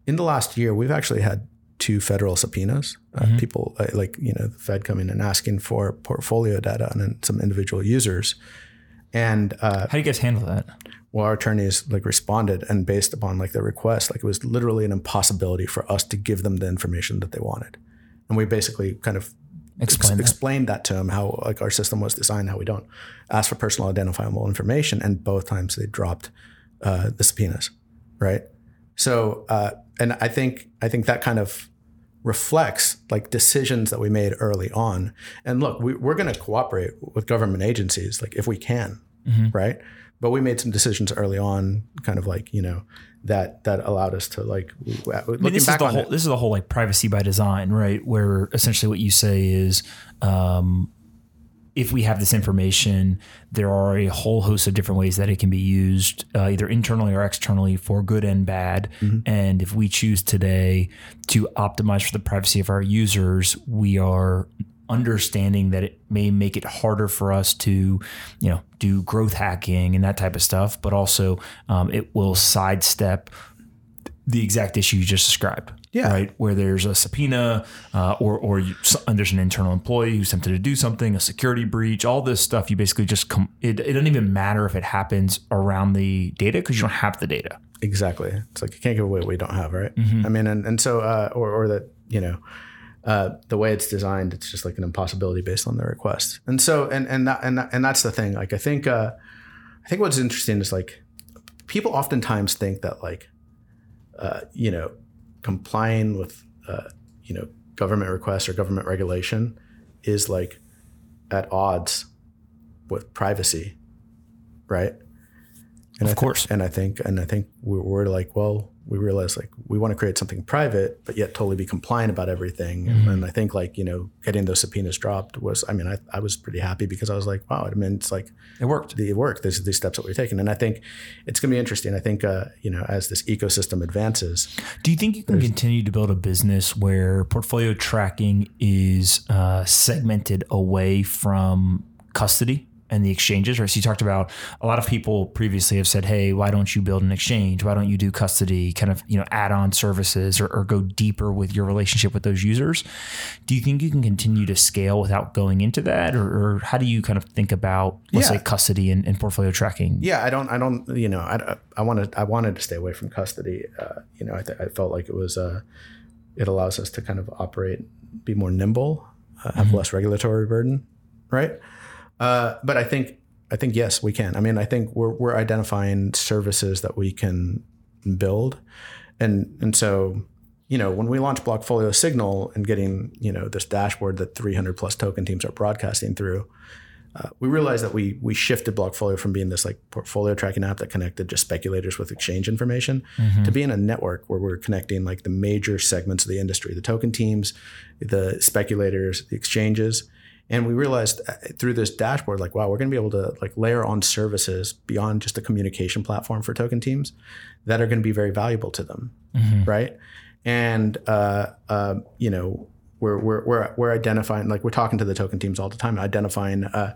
B: in the last year we've actually had two federal subpoenas. Uh, People uh, like you know the Fed coming and asking for portfolio data on in- some individual users, and uh,
A: How do you guys handle that?
B: well, our attorneys like responded and based upon like their request, like it was literally an impossibility for us to give them the information that they wanted, and we basically kind of
A: Explain that.
B: explained that to them how like our system was designed, how we don't ask for personal identifiable information, and both times they dropped uh, the subpoenas, right? So, uh, and I think I think that kind of reflects like decisions that we made early on. And look, we, we're going to cooperate with government agencies like if we can, right? But we made some decisions early on, kind of like you know that that allowed us to like
A: I mean, this is the
B: on
A: whole
B: it.
A: this is the whole like privacy by design, right? Where essentially what you say is, um, if we have this information, there are a whole host of different ways that it can be used, uh, either internally or externally, for good and bad. And if we choose today to optimize for the privacy of our users, we are understanding that it may make it harder for us to, you know, do growth hacking and that type of stuff, but also um, it will sidestep the exact issue you just described.
B: Yeah.
A: Right. Where there's a subpoena, uh, or or you, there's an internal employee who's tempted to do something, a security breach, all this stuff. You basically just come. It, it doesn't even matter if it happens around the data because you don't have the data.
B: Exactly. It's like you can't give away what we don't have, right?
A: Mm-hmm.
B: I mean, and, and so, uh, or, or that, you know, uh, the way it's designed, it's just like an impossibility based on the request. And so, and, and that, and, that, and that's the thing. Like, I think, uh, I think what's interesting is like, people oftentimes think that like, uh, you know, complying with, uh, you know, government requests or government regulation is like at odds with privacy, right? And
A: Of
B: I thi-
A: course.
B: and I think, and I think we're, we're like, well, we realize like we want to create something private, but yet totally be compliant about everything. And I think like you know, getting those subpoenas dropped was, I mean, I, I was pretty happy because I was like, wow, I mean, it's like
A: It worked.
B: the worked These these steps that we're taking, and I think it's going to be interesting. I think uh, you know, as this ecosystem advances,
A: Do you think you can continue to build a business where portfolio tracking is uh, segmented away from custody and the exchanges? Right. So you talked about a lot of people previously have said, "Hey, why don't you build an exchange? Why don't you do custody? Kind of you know add-on services or, or go deeper with your relationship with those users." Do you think you can continue to scale without going into that, or, or how do you kind of think about let's
B: Yeah.
A: say custody and, and portfolio tracking?
B: yeah, I don't, I don't, you know, I, I wanted, I wanted to stay away from custody. Uh, you know, I, th- I felt like it was, uh, it allows us to kind of operate, be more nimble, uh, have less regulatory burden, right? Uh, but I think, I think yes, we can. I mean, I think we're we're identifying services that we can build, and and so you know when we launch Blockfolio Signal and getting you know this dashboard that 300 plus token teams are broadcasting through, uh, we realized that we we shifted Blockfolio from being this like portfolio tracking app that connected just speculators with exchange information to being a network where we're connecting like the major segments of the industry, the token teams, the speculators, the exchanges. And we realized uh, through this dashboard, like, wow, we're going to be able to like layer on services beyond just a communication platform for token teams that are going to be very valuable to them, right? And uh, um, you know, we're we're we're we're identifying like we're talking to the token teams all the time, identifying uh,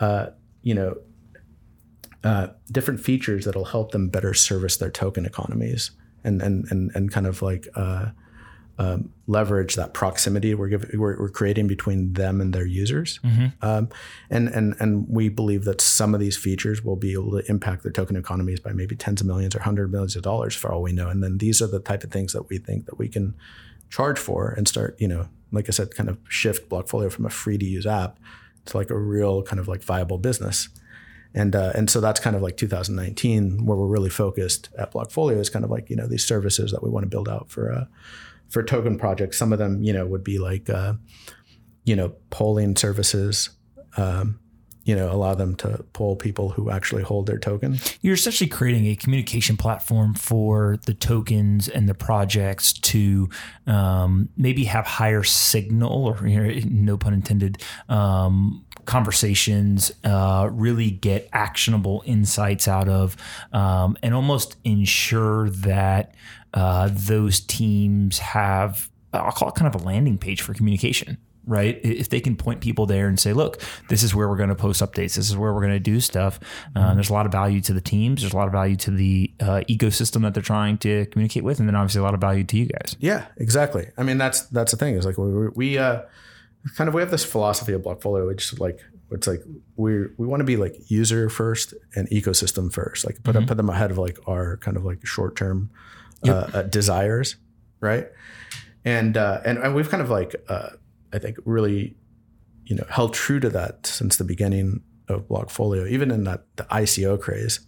B: uh, you know uh, different features that'll help them better service their token economies and and and and kind of like uh, um, leverage that proximity we're, giving, we're we're creating between them and their users. Um, and and and we believe that some of these features will be able to impact their token economies by maybe tens of millions or hundred millions of dollars for all we know. And then these are the type of things that we think that we can charge for and start, you know, like I said, kind of shift Blockfolio from a free to use app to like a real kind of like viable business. And uh, and so that's kind of like 2019 where we're really focused at Blockfolio is kind of like you know these services that we want to build out for uh, for token projects. Some of them you know would be like uh, you know polling services. Um, you know, allow them to poll people who actually hold their token.
A: you're essentially creating a communication platform for the tokens and the projects to um, maybe have higher signal or you know, no pun intended um, conversations uh, really get actionable insights out of um, and almost ensure that uh, those teams have I'll call it kind of a landing page for communication right? If they can point people there and say, look, this is where we're going to post updates, this is where we're going to do stuff. Uh, there's a lot of value to the teams. There's a lot of value to the uh, ecosystem that they're trying to communicate with, and then obviously a lot of value to you guys.
B: Yeah, exactly. I mean, that's that's the thing is like we we uh, kind of we have this philosophy of Blockfolio, which like it's like we we want to be like user first and ecosystem first, like put put them ahead of like our kind of like short term uh, uh, desires, right? And uh, and and we've kind of like uh, I think really, you know, held true to that since the beginning of Blockfolio, even in that the ICO craze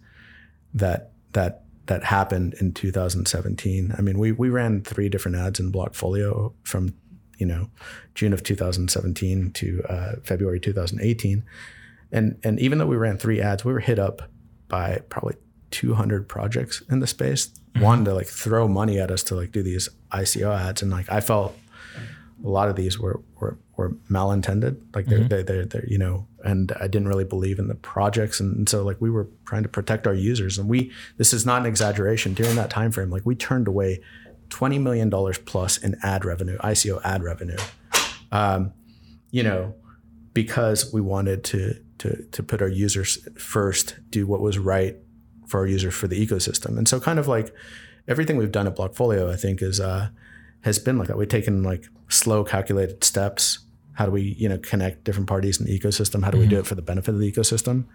B: that that that happened in 2017. I mean, we we ran three different ads in Blockfolio from you know June of 2017 to uh, February 2018, and and even though we ran three ads, we were hit up by probably 200 projects in the space. Mm-hmm. Wanted to like throw money at us to like do these ICO ads, and like I felt a lot of these were were, were malintended like they're, mm-hmm. they're, they're, they're, you know and i didn't really believe in the projects and, and, so like we were trying to protect our users and we this is not an exaggeration during that time frame like we turned away 20 million dollars plus in ad revenue ico ad revenue um, you know because we wanted to to to put our users first do what was right for our users for the ecosystem and so kind of like everything we've done at blockfolio i think is uh has been like that. We've taken like slow, calculated steps. How do we, you know, connect different parties in the ecosystem? How do mm-hmm. we do it for the benefit of the ecosystem?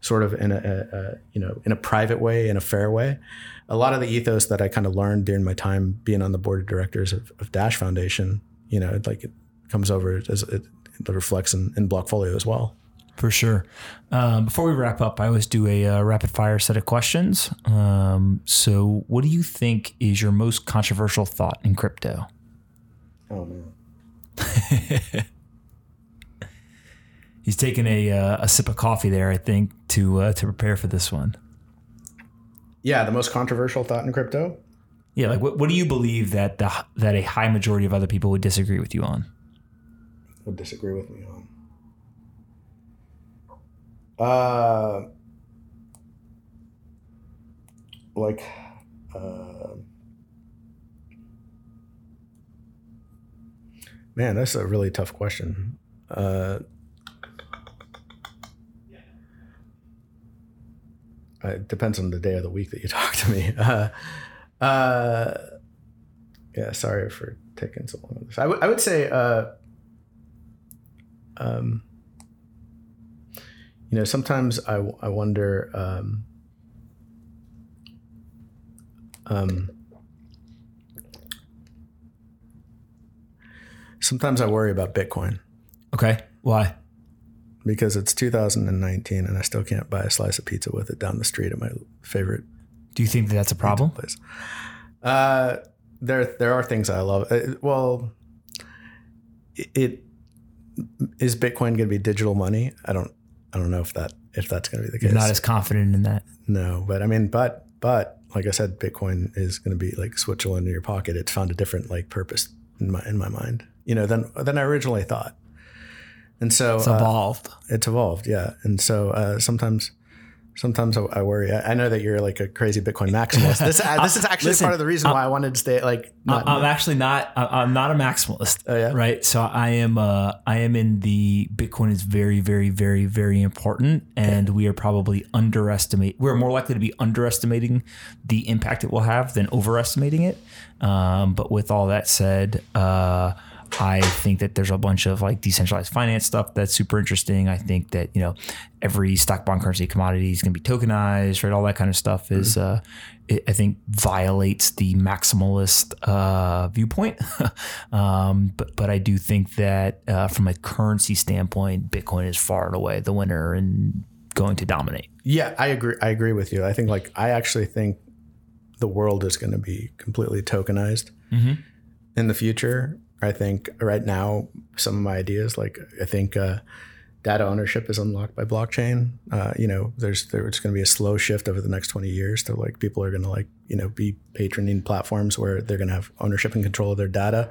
B: Sort of in a, a, a, you know, in a private way, in a fair way. A lot of the ethos that I kind of learned during my time being on the board of directors of, of Dash Foundation, you know, it, like it comes over as it, it reflects in, in Blockfolio as well.
A: For sure. Um, before we wrap up, I always do a uh, rapid fire set of questions. Um, so, what do you think is your most controversial thought in crypto?
B: Oh man. [laughs]
A: He's taking a uh, a sip of coffee there, I think, to uh, to prepare for this one.
B: Yeah, the most controversial thought in crypto.
A: Yeah, like what, what do you believe that the that a high majority of other people would disagree with you on?
B: Would disagree with me on. Uh, like, uh, man, that's a really tough question. Uh, it depends on the day of the week that you [laughs] talk to me. Uh, uh, yeah, sorry for taking so long. I, w- I would say, uh, um, you know, sometimes I, I wonder, um, um, sometimes I worry about Bitcoin.
A: Okay. Why?
B: Because it's 2019 and I still can't buy a slice of pizza with it down the street at my favorite.
A: Do you think that that's a problem?
B: Place. Uh, there, there are things I love. Uh, well, it, it is Bitcoin going to be digital money? I don't I don't know if that if that's going to be the case.
A: You're not as confident in that.
B: No, but I mean, but but like I said, Bitcoin is going to be like Switzerland in your pocket. It's found a different like purpose in my in my mind, you know, than than I originally thought. And so
A: it's evolved. Uh,
B: it's evolved, yeah. And so uh, sometimes sometimes I, worry. I, know that you're like a crazy Bitcoin maximalist. This, uh, this is [laughs] actually Listen, part of the reason why I wanted to stay. Like,
A: not, I'm actually not. I'm not a maximalist. Oh yeah, right. So I am. Uh, I am in the Bitcoin is very, very, very, very important, and okay. we are probably underestimate. We're more likely to be underestimating the impact it will have than overestimating it. Um, but with all that said. Uh, I think that there's a bunch of like decentralized finance stuff that's super interesting. I think that you know every stock, bond, currency, commodity is going to be tokenized, right? All that kind of stuff is, mm-hmm. uh, it, I think, violates the maximalist uh, viewpoint. [laughs] um, but but I do think that uh, from a currency standpoint, Bitcoin is far and away the winner and going to dominate.
B: Yeah, I agree. I agree with you. I think like I actually think the world is going to be completely tokenized mm-hmm. in the future. I think right now some of my ideas, like I think uh, data ownership is unlocked by blockchain. Uh, you know, there's there's going to be a slow shift over the next 20 years to like people are going to like you know be patroning platforms where they're going to have ownership and control of their data.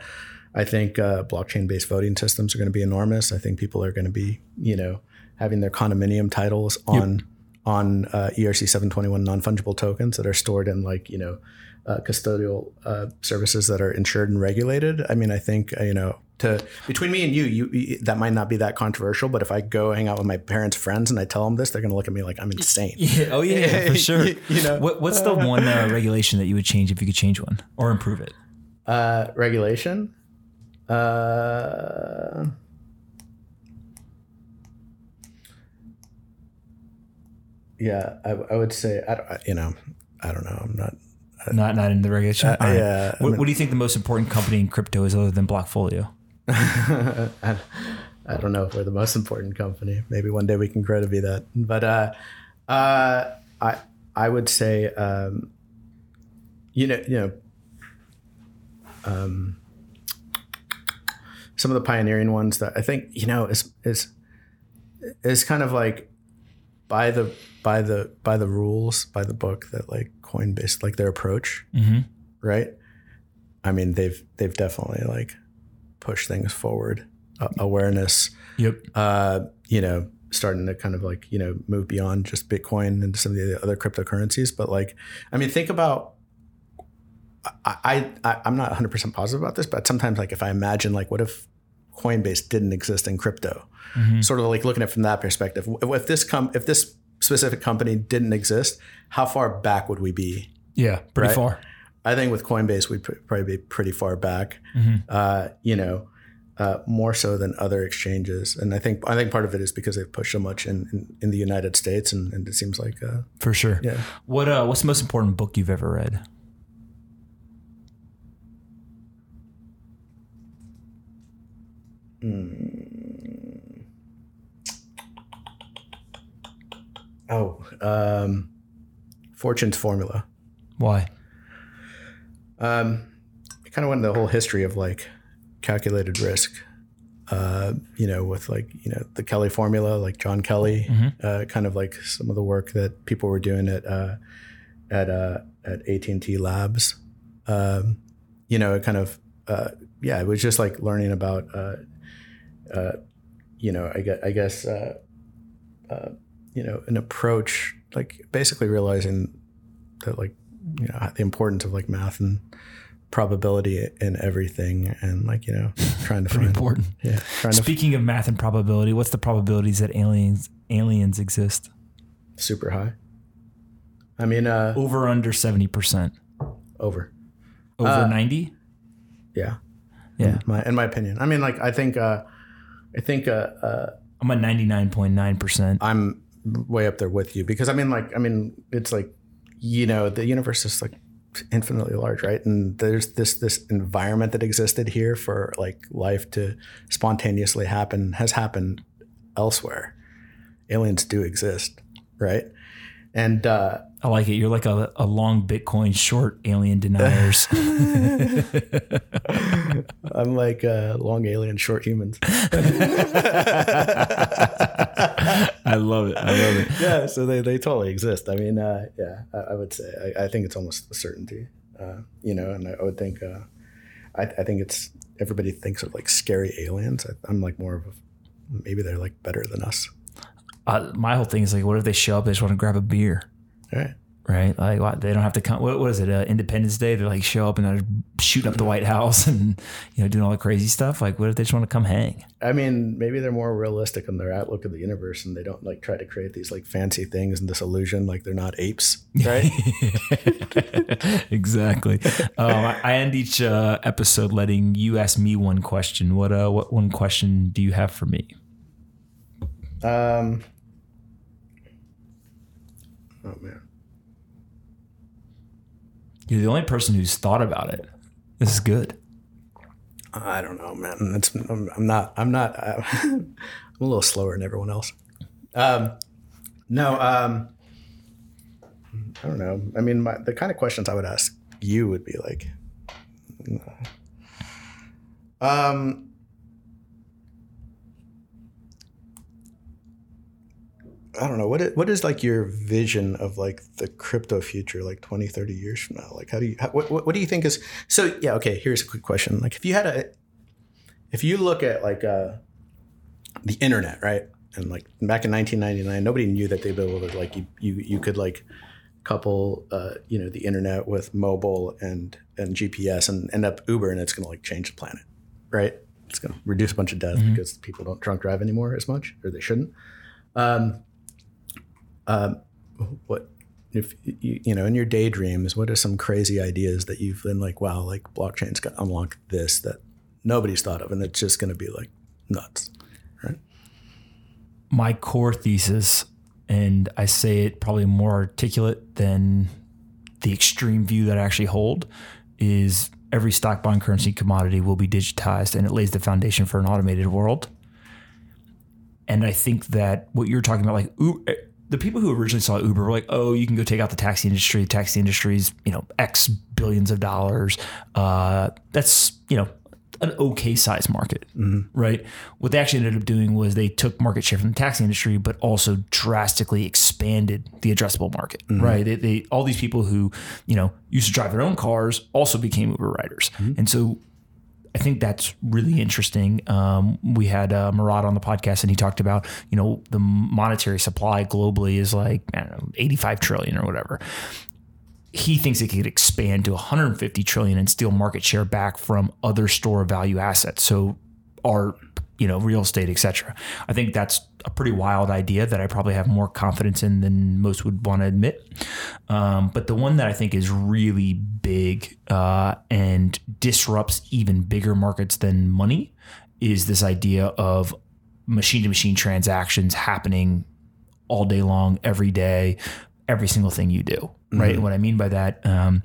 B: I think uh, blockchain based voting systems are going to be enormous. I think people are going to be you know having their condominium titles on. Yep. On uh, ERC 721 non fungible tokens that are stored in like you know uh, custodial uh, services that are insured and regulated. I mean, I think you know. To between me and you, you, that might not be that controversial, but if I go hang out with my parents' friends and I tell them this, they're going to look at me like I'm insane. [laughs]
A: Yeah, oh yeah, for [laughs] sure.
B: You- you know?
A: what, what's the one uh, regulation that you would change if you could change one or improve it?
B: Uh, regulation. Uh, yeah, I, I would say I, don't- I- you know I don't know. I'm not.
A: Not not in the regulation. All right.
B: yeah, I
A: What,
B: mean-
A: what do you think the most important company in crypto is other than Blockfolio?
B: I, [laughs] I don't know if we're the most important company. Maybe one day we can grow to be that. But uh, uh, I I would say um, you know you know um, some of the pioneering ones that I think you know is is is kind of like by the by the by the rules by the book that like Coinbase like their approach
A: Mm-hmm.
B: right? I mean, they've they've definitely like pushed things forward. Uh, awareness,
A: Yep.
B: uh, you know, starting to kind of like you know move beyond just Bitcoin and some of the other cryptocurrencies. But like, I mean, think about. I, I I'm not 100 percent positive about this, but sometimes like if I imagine like what if Coinbase didn't exist in crypto, sort of like looking at it from that perspective. If this come if this specific company didn't exist, how far back would we be
A: Yeah, pretty
B: Right.
A: far.
B: I think with Coinbase, we'd pr- probably be pretty far back. Uh, you know, uh, more so than other exchanges, and I think I think part of it is because they've pushed so much in, in, in the United States, and, and it seems like uh,
A: For sure.
B: yeah.
A: What uh what's the most important book you've ever read?
B: Oh, um, Fortune's Formula.
A: Why?
B: Um, I kind of went into the whole history of like calculated risk. Uh, you know, with like you know the Kelly formula, like John Kelly, uh, kind of like some of the work that people were doing at uh, at uh, at AT and T Labs. Um, you know, it kind of uh, yeah, it was just like learning about uh, uh, you know, I guess, I guess uh, uh, you know, an approach like basically realizing that like you know the importance of like math and probability in everything and like you know [laughs] trying to find
A: important.
B: yeah trying to
A: Speaking of math and probability, what's the probabilities that aliens aliens exist?
B: super high i mean uh
A: Over under 70%.
B: over
A: Over
B: Uh,
A: 90?
B: yeah
A: Yeah.
B: my in my opinion i mean like i think uh i think uh, uh
A: I'm at 99.9%.
B: i'm way up there with you? Because i mean like i mean it's like you know the universe is like infinitely large right? And there's this this environment that existed here for like life to spontaneously happen has happened elsewhere. Aliens do exist right and uh
A: I like it. You're like a, a long Bitcoin short alien deniers. [laughs]
B: i'm like uh long alien short humans
A: I love it. I love it.
B: yeah so they, they totally exist i mean uh yeah i, I would say I, I think it's almost a certainty uh you know and i, I would think uh I, I think it's everybody thinks of like scary aliens I, i'm like more of a maybe they're like better than us
A: Uh, my whole thing is like, what if they show up? They just want to grab a beer,
B: right?
A: right? Like, what, they don't have to come. What, is it? Uh, Independence Day? They're like show up and they're shooting up the White House [laughs] and you know doing all the crazy stuff. Like, what if they just want to come hang?
B: i mean maybe they're more realistic in their outlook of the universe and they don't like try to create these like fancy things and this illusion like they're not apes right [laughs]
A: exactly. [laughs] Um, I, I end each uh, episode letting you ask me one question. What uh, what one question do you have for me?
B: um oh man
A: You're the only person who's thought about it. This is good.
B: I don't know, man. It's I'm, I'm not. I'm not. Uh, [laughs] I'm a little slower than everyone else. Um, no. Um, I don't know. I mean, my, the kind of questions I would ask you would be like, um, I don't know. What is, what is like your vision of like the crypto future, like 20, 30 years from now? Like, how do you, how, what, what, do you think is, so yeah, okay, here's a quick question. Like if you had a, if you look at like uh, the internet, right? And like back in 1999, nobody knew that they'd be able to like, you, you, you could like couple, uh, you know, the internet with mobile and and GPS, and end up Uber, and it's going to like change the planet, right? It's going to reduce a bunch of deaths because people don't drunk drive anymore as much, or they shouldn't. Um, um, what if you, you know in your daydreams? What are some crazy ideas that you've been like, wow, like blockchain's got unlock this that nobody's thought of, and it's just going to be like nuts, right?
A: my core thesis, and I say it probably more articulate than the extreme view that I actually hold, is every stock, bond, currency, commodity will be digitized, and it lays the foundation for an automated world. And I think that what you're talking about, like the people who originally saw Uber were like, "Oh, you can go take out the taxi industry. The taxi industry is, you know, X billions of dollars. Uh, that's you know an okay size market, mm-hmm. right? What they actually ended up doing was they took market share from the taxi industry, but also drastically expanded the addressable market, mm-hmm. right? They, they all these people who you know used to drive their own cars also became Uber riders, mm-hmm. and so I think that's really interesting. Um, we had uh, on the podcast, and he talked about you know the monetary supply globally is like know, 85 trillion or whatever. He thinks it could expand to 150 trillion and steal market share back from other store value assets. So art, you know, real estate, etc. I think that's a pretty wild idea that I probably have more confidence in than most would want to admit. Um, but the one that I think is really big uh, and disrupts even bigger markets than money is this idea of machine to machine transactions happening all day long, every day, every single thing you do. Right. And what I mean by that, um,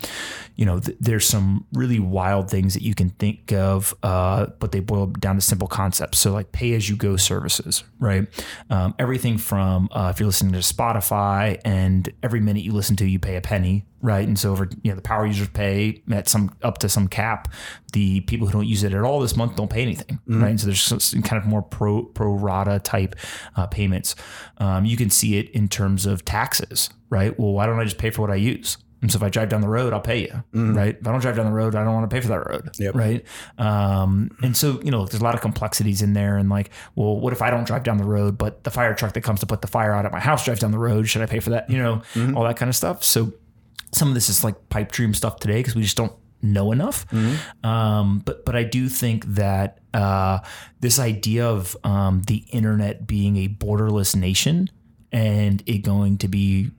A: you know, th- there's some really wild things that you can think of, uh, but they boil down to simple concepts. So, like pay as you go services, right? Um, everything from uh, if you're listening to Spotify and every minute you listen to, you pay a penny, right? And so, over, you know, the power users pay at some up to some cap. The people who don't use it at all this month don't pay anything, right? And so, there's some kind of more pro pro rata type uh, payments. Um, you can see it in terms of taxes, right? Well, why don't I just pay for what I use? And so if I drive down the road, I'll pay you, right? If I don't drive down the road, I don't want to pay for that road,
B: Yep.
A: right? Um, and so you know, there's a lot of complexities in there. And like, well, what if I don't drive down the road, but the fire truck that comes to put the fire out at my house drives down the road? Should I pay for that? You know, all that kind of stuff. So some of this is like pipe dream stuff today because we just don't know enough. Um, but but I do think that uh, this idea of um, the internet being a borderless nation and it going to be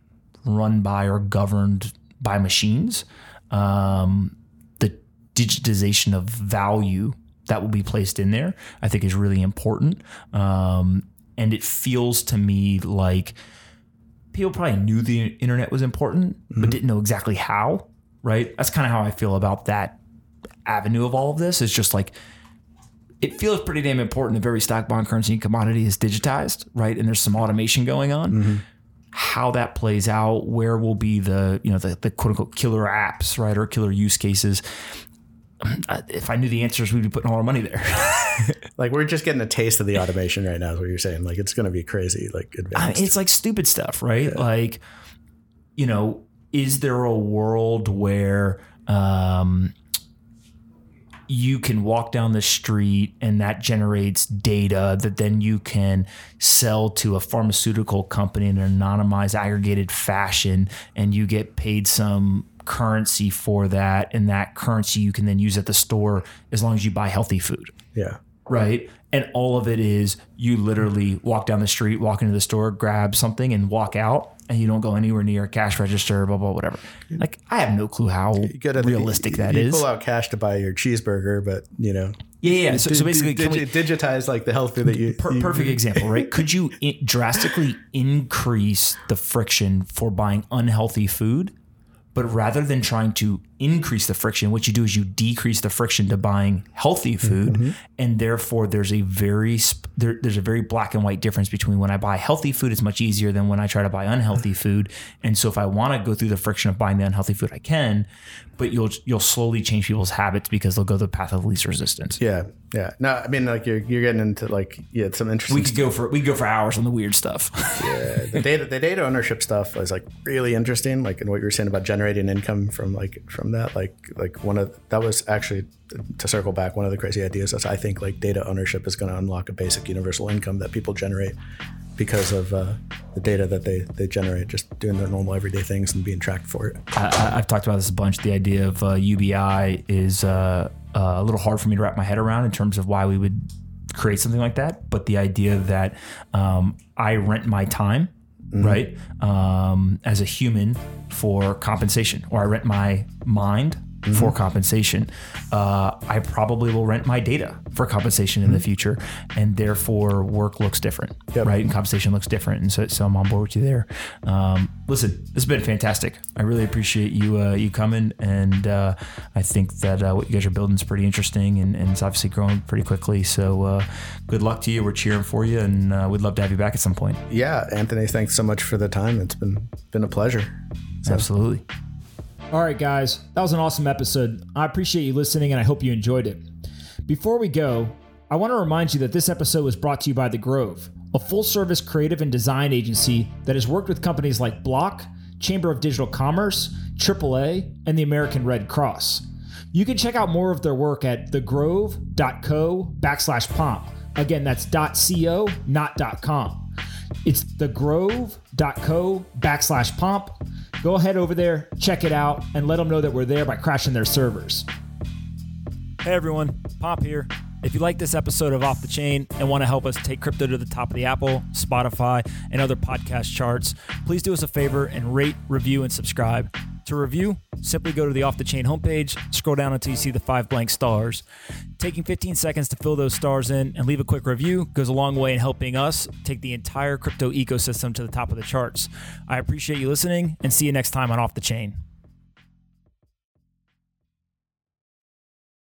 A: run by or governed by machines, um, the digitization of value that will be placed in there, I think is really important. Um, and it feels to me like people probably knew the internet was important, but didn't know exactly how. Right? That's kind of how I feel about that avenue of all of this. Is just like it feels pretty damn important that every stock, bond, currency, and commodity is digitized, right? And there's some automation going on. How that plays out, where will be the you know the, the quote unquote killer apps, right, or killer use cases? Uh, If I knew the answers, we'd be putting all our money there. [laughs]
B: Like we're just getting a taste of the automation right now. Is what you're saying? Like it's going to be crazy. Like advanced.
A: it's like stupid stuff, right? Like, you know, is there a world where um, you can walk down the street and that generates data that then you can sell to a pharmaceutical company in an anonymized, aggregated fashion, and you get paid some currency for that, and that currency you can then use at the store as long as you buy healthy food
B: yeah.
A: right? And all of it is you literally walk down the street, walk into the store, grab something, and walk out, and you don't go anywhere near a cash register, blah blah whatever. Like I have no clue how
B: You gotta-
A: realistic
B: you,
A: that
B: you
A: is.
B: pull out cash to buy your cheeseburger, but you know,
A: yeah, yeah. So, so basically,
B: di-
A: can we,
B: digitize like the health food that you.
A: per-
B: you-
A: perfect example, right? Could you drastically increase the friction for buying unhealthy food? But rather than trying to increase the friction, what you do is you decrease the friction to buying healthy food, mm-hmm. and therefore there's a very there, there's a very black and white difference between when I buy healthy food, it's much easier than when I try to buy unhealthy mm-hmm. food. And so if I want to go through the friction of buying the unhealthy food, I can, but you'll you'll slowly change people's habits because they'll go the path of least resistance.
B: Yeah, yeah. No, I mean like you're you're getting into like yeah some interesting.
A: We could go for we could go for hours on the weird stuff.
B: Yeah, the data the data ownership stuff was like really interesting. Like in what you were saying about generating income from like from from that. Like like one of that was actually to circle back one of the crazy ideas is I think like data ownership is going to unlock a basic universal income that people generate because of uh, the data that they they generate just doing their normal everyday things and being tracked for it.
A: I, I've talked about this a bunch. The idea of uh, UBI is uh, uh, a little hard for me to wrap my head around in terms of why we would create something like that. But the idea that um, I rent my time, right, um, as a human for compensation, or I rent my mind for compensation, uh, I probably will rent my data for compensation in the future, and therefore work looks different,
B: Yep.
A: right? And compensation looks different, and so, so I'm on board with you there. Um, listen, this has been fantastic. I really appreciate you uh, you coming, and uh, I think that uh, what you guys are building is pretty interesting, and, and it's obviously growing pretty quickly. So uh, good luck to you. We're cheering for you, and uh, we'd love to have you back at some point.
B: Yeah, Anthony, thanks so much for the time. It's been been a pleasure.
A: Absolutely.
E: All right, guys, that was an awesome episode. I appreciate you listening and I hope you enjoyed it. Before we go, I want to remind you that this episode was brought to you by The Grove, a full service creative and design agency that has worked with companies like Bloq, Chamber of Digital Commerce, AAA, and the American Red Cross. You can check out more of their work at thegrove.co backslash pomp. Again, that's .co, not .com. It's thegrove.co backslash pomp. Go ahead over there, check it out, and let them know that we're there by crashing their servers.
D: Hey everyone, Pomp here. If you like this episode of Off the Chain and want to help us take crypto to the top of the Apple, Spotify, and other podcast charts, please do us a favor and rate, review, and subscribe. To review, simply go to the Off the Chain homepage, scroll down until you see the five blank stars. Taking 15 seconds to fill those stars in and leave a quick review goes a long way in helping us take the entire crypto ecosystem to the top of the charts. I appreciate you listening and see you next time on Off the Chain.